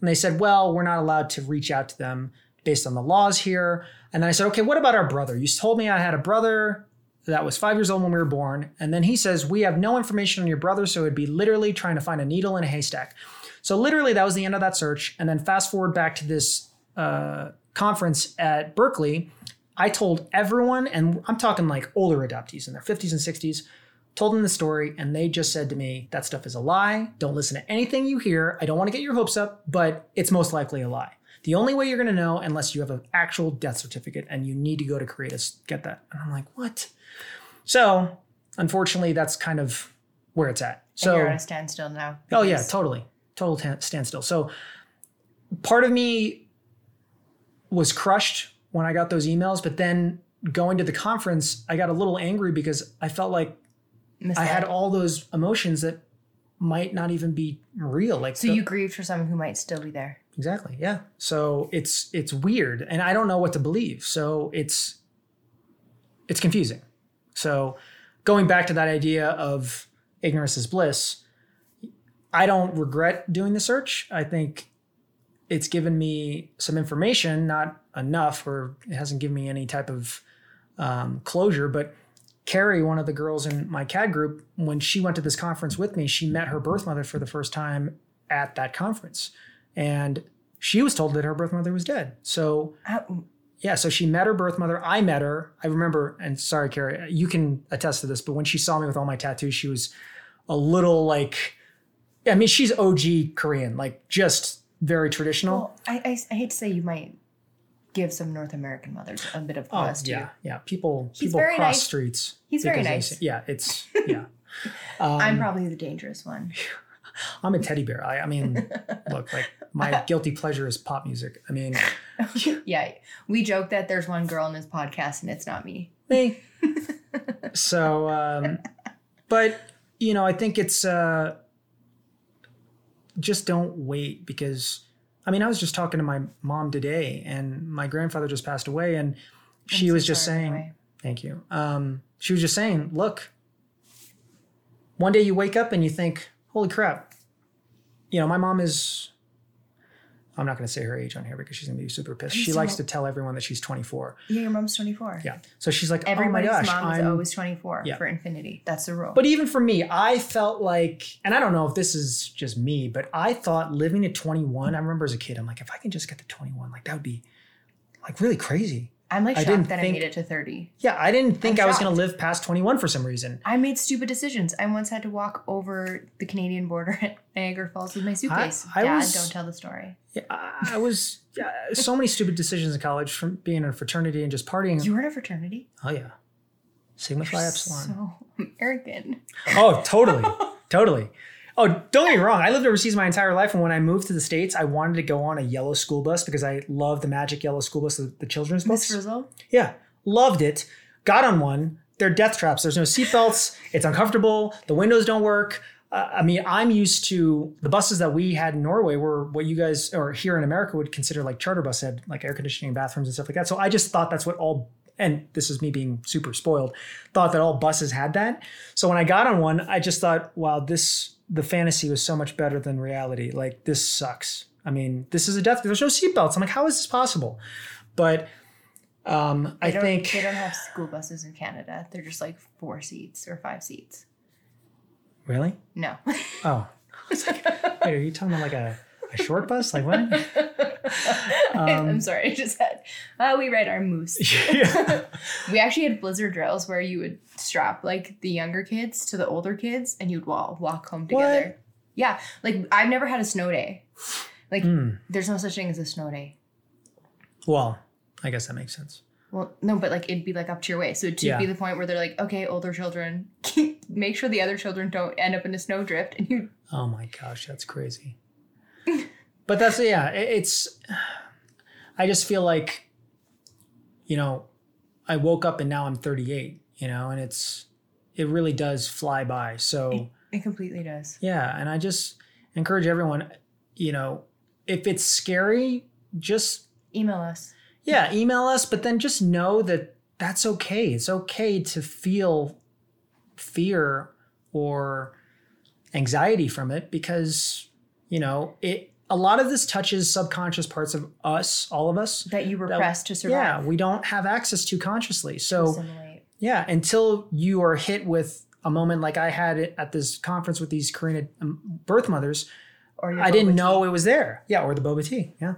And they said, Well, we're not allowed to reach out to them based on the laws here. And then I said, Okay, what about our brother? You told me I had a brother that was five years old when we were born. And then he says, We have no information on your brother. So it'd be literally trying to find a needle in a haystack. So literally, that was the end of that search. And then fast forward back to this uh, conference at Berkeley. I told everyone, and I'm talking like older adoptees in their 50s and 60s, told them the story, and they just said to me, That stuff is a lie. Don't listen to anything you hear. I don't want to get your hopes up, but it's most likely a lie. The only way you're going to know, unless you have an actual death certificate and you need to go to Creatus, get that. And I'm like, What? So, unfortunately, that's kind of where it's at. So, and you're at a standstill now. Oh yeah, totally, total ta- standstill. So part of me was crushed when I got those emails, but then going to the conference, I got a little angry because I felt like I had all those emotions that might not even be real. Like So the- you grieved for someone who might still be there. exactly, yeah. So it's it's weird, and I don't know what to believe. So it's it's confusing. So going back to that idea of ignorance is bliss, I don't regret doing the search. I think it's given me some information, not enough, or it hasn't given me any type of um, closure. But Carrie, one of the girls in my KAD group, when she went to this conference with me, she met her birth mother for the first time at that conference. And she was told that her birth mother was dead. So yeah, so she met her birth mother. I met her. I remember, and sorry, Carrie, you can attest to this, but when she saw me with all my tattoos, she was a little like, I mean, she's OG Korean, like just very traditional. Well, I, I, I hate to say you might give some North American mothers a bit of oh, pause too. yeah, yeah. People, He's people cross nice. streets. He's very nice. say- yeah, it's yeah. Um, I'm probably the dangerous one. I'm a teddy bear. I, I mean, look, like my guilty pleasure is pop music. I mean, yeah, we joke that there's one girl in this podcast and it's not me. me. so, um, but you know, I think it's uh, just don't wait because I mean, I was just talking to my mom today, and my grandfather just passed away, and she I'm so was just by the saying, way. "Thank you." Um, she was just saying, "Look, one day you wake up and you think, holy crap, you know, my mom is." I'm not going to say her age on here because she's going to be super pissed. She likes to tell everyone that she's 24. Yeah, your mom's 24. Yeah. So she's like, Everybody's oh my gosh, mom I'm, always 24 Yeah. for infinity. That's the rule. But even for me, I felt like, and I don't know if this is just me, but I thought living at 21, I remember as a kid, I'm like, if I can just get to 21, like that would be like really crazy. I'm like I shocked didn't that I made it to 30. Yeah, I didn't think I'm I was going to live past 21 for some reason. I made stupid decisions. I once had to walk over the Canadian border at Niagara Falls with my suitcase. I Dad, was- don't tell the story. Yeah, I I was yeah, so many stupid decisions in college from being in a fraternity and just partying. You were in a fraternity? oh, yeah. Sigma Phi Epsilon. So American. Oh, totally. totally. Oh, don't get me wrong. I lived overseas my entire life. And when I moved to the States, I wanted to go on a yellow school bus because I love the magic yellow school bus, the, the children's Miss books. Frizzle? Yeah, loved it. Got on one. They're death traps. There's no seatbelts. It's uncomfortable. The windows don't work. Uh, I mean, I'm used to the buses that we had in Norway were what you guys or here in America would consider like charter bus had like air conditioning, bathrooms, and stuff like that. So I just thought that's what all. And this is me being super spoiled. Thought that all buses had that. So when I got on one, I just thought, wow, this the fantasy was so much better than reality. Like this sucks. I mean, this is a death. There's no seatbelts. I'm like, how is this possible? But um, I think they don't have school buses in Canada. They're just like four seats or five seats. really. No. Oh, I was like, wait, are you talking about like a, a short bus? Like what? I'm sorry, I just had. Uh, we ride our moose. yeah. we actually had blizzard drills where you would strap like the younger kids to the older kids, and you'd walk walk home together. Yeah, like I've never had a snow day. Like Hmm. there's no such thing as a snow day. Well, I guess that makes sense. Well, no, but like it'd be like up to your waist. So to Yeah. be the point where they're like, okay, older children, make sure the other children don't end up in a snowdrift, and you Oh my gosh, that's crazy. But that's yeah, it's I just feel like you know, I woke up and now I'm 38, you know, and it's it really does fly by. So, it completely does. yeah, and I just encourage everyone, you know, if it's scary, just Email us. yeah, email us, but then just know that that's okay. It's okay to feel fear or anxiety from it because, you know, it a lot of this touches subconscious parts of us, all of us. That you that- repressed to Yeah, we don't have access to consciously. So, Assimilate. yeah, until you are hit with a moment like I had it at this conference with these Korean um, birth mothers, Or I didn't know tea. it was there. Yeah, or the boba tea. Yeah.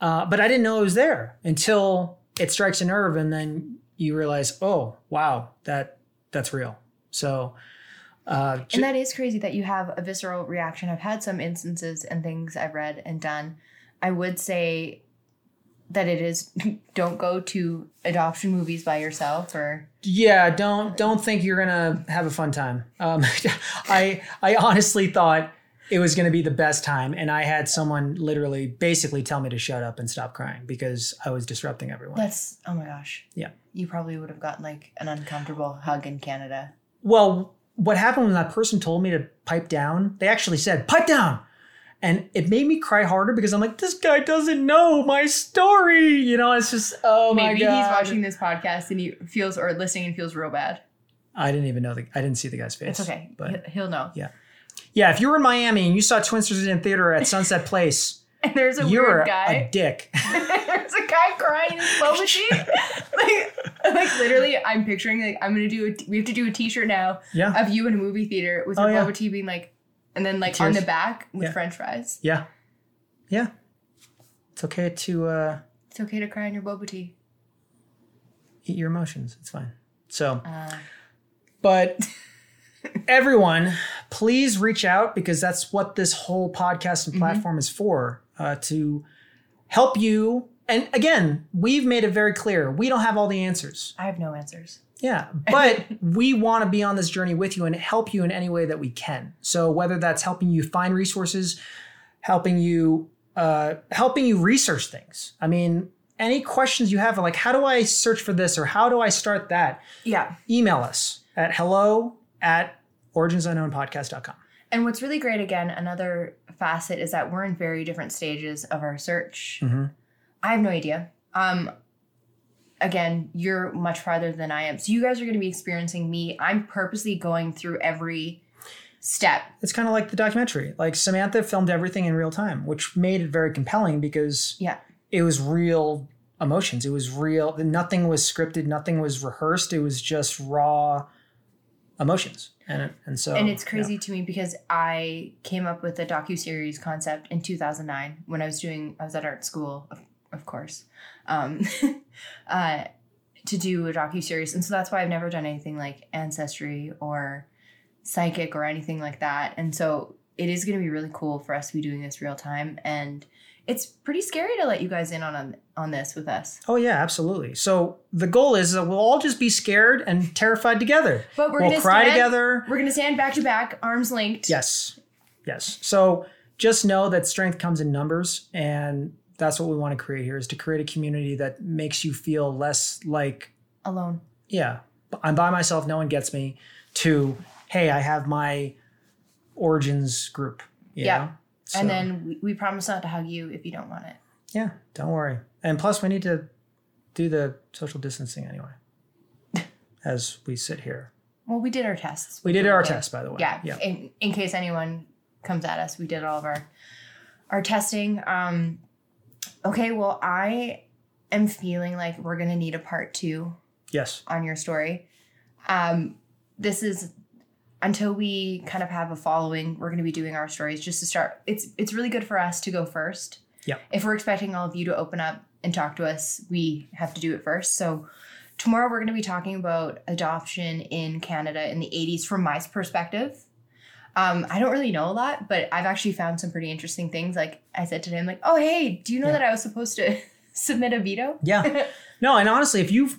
Uh, but I didn't know it was there until it strikes a nerve and then you realize, oh, wow, that that's real. So, uh, j- And that is crazy that you have a visceral reaction. I've had some instances and things I've read and done. I would say that it is don't go to adoption movies by yourself or yeah, don't don't think you're gonna have a fun time. Um, I I honestly thought it was gonna be the best time, and I had someone literally basically tell me to shut up and stop crying because I was disrupting everyone. that's oh my gosh. Yeah. You probably would have gotten like an uncomfortable hug in Canada. Well, what happened when that person told me to pipe down? They actually said, pipe down. And it made me cry harder because I'm like, this guy doesn't know my story. You know, it's just, oh my God. Maybe he's watching this podcast and he feels or listening and feels real bad. I didn't even know the, I didn't see the guy's face. It's okay. But He- He'll know. Yeah. Yeah, if you were in Miami and you saw Twinsters in theater at Sunset Place, And there's a you're weird a, dick. There's a guy crying in boba tea. like, like literally, I'm picturing like I'm gonna do. A, we have to do a T-shirt now Yeah. of you in a movie theater with Oh, your yeah. tea being like, and then like on the back with Yeah. French fries. Yeah. Yeah. It's okay to uh, It's okay to cry in your boba tea. eat your emotions. It's fine. So, Uh, But everyone, please reach out because that's what this whole podcast and platform is for uh, to help you. And again, we've made it very clear we don't have all the answers. I have no answers. Yeah, but we want to be on this journey with you and help you in any way that we can. So whether that's helping you find resources, helping you uh, helping you research things. I mean, any questions you have, like how do I search for this or how do I start that? Yeah. email us at hello at originsunknownpodcast.com. And what's really great, again, another facet is that we're in very different stages of our search. Mhm. I have no idea. Um, again, you're much farther than I am. So you guys are going to be experiencing me. I'm purposely going through every step. It's kind of like the documentary. Like Samantha filmed everything in real time, which made it very compelling because Yeah. it was real emotions. It was real. Nothing was scripted. Nothing was rehearsed. It was just raw emotions. And and so and it's crazy to me because I came up with a docu series concept in 2009 when I was doing I was at art school, of, of course, um, uh, to do a docu series, and so that's why I've never done anything like ancestry or psychic or anything like that. And so it is going to be really cool for us to be doing this real time, and it's pretty scary to let you guys in on on, on this with us. Oh yeah, absolutely. So the goal is that we'll all just be scared and terrified together. But we're we'll gonna cry stand, together. We're gonna stand back to back, arms linked. Yes. Yes. So just know that strength comes in numbers and that's what we want to create here is to create a community that makes you feel less like, alone. yeah, I'm by myself, no one gets me, to, hey, I have my origins group. Yeah. know? So, And then we, we promise not to hug you if you don't want it. yeah, don't worry. And plus, we need to do the social distancing anyway as we sit here. Well, we did our tests. We did our Okay. test, by the way. Yeah. Yeah. In, in case anyone comes at us, we did all of our our testing. Um, okay. Well, I am feeling like we're gonna need a part two Yes. on your story. Um, this is until we kind of have a following. We're gonna be doing our stories just to start. It's it's really good for us to go first Yep. If we're expecting all of you to open up and talk to us, we have to do it first. So tomorrow we're going to be talking about adoption in Canada in the 80s from my perspective. Um, I don't really know a lot, but I've actually found some pretty interesting things. Like I said today, I'm like, oh hey, do you know Yeah. that I was supposed to submit a veto? Yeah. No, and honestly, if you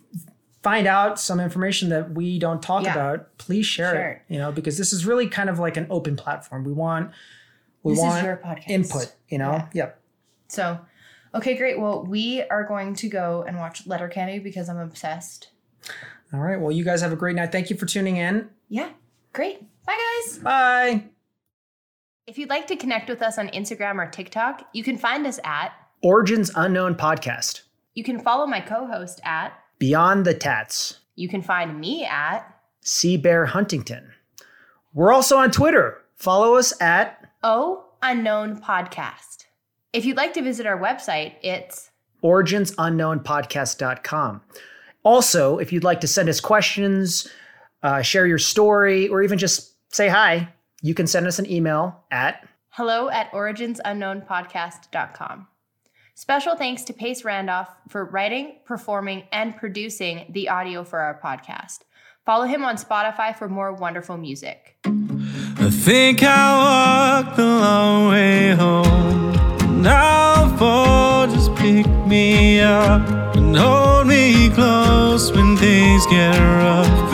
find out some information that we don't talk Yeah. about, please share, Share it. You know, because this is really kind of like an open platform. We want we This want input. You know. Yeah. Yep. So, okay, great. Well, we are going to go and watch Letterkenny because I'm obsessed. All right. Well, you guys have a great night. Thank you for tuning in. Yeah, great. Bye, guys. Bye. If you'd like to connect with us on Instagram or TikTok, you can find us at, Origins Unknown Podcast. you can follow my co host at, Beyond the Tats. you can find me at, Sea Bear Huntington. We're also on Twitter. Follow us at O Unknown Podcast. If you'd like to visit our website, it's originsunknownpodcast.com. Also, if you'd like to send us questions, uh, share your story, or even just say hi, you can send us an email at hello at originsunknownpodcast.com. Special thanks to Pace Randolph for writing, performing, and producing the audio for our podcast. Follow him on Spotify for more wonderful music. I think I walked the long way home. Now fall, just pick me up and hold me close when things get rough.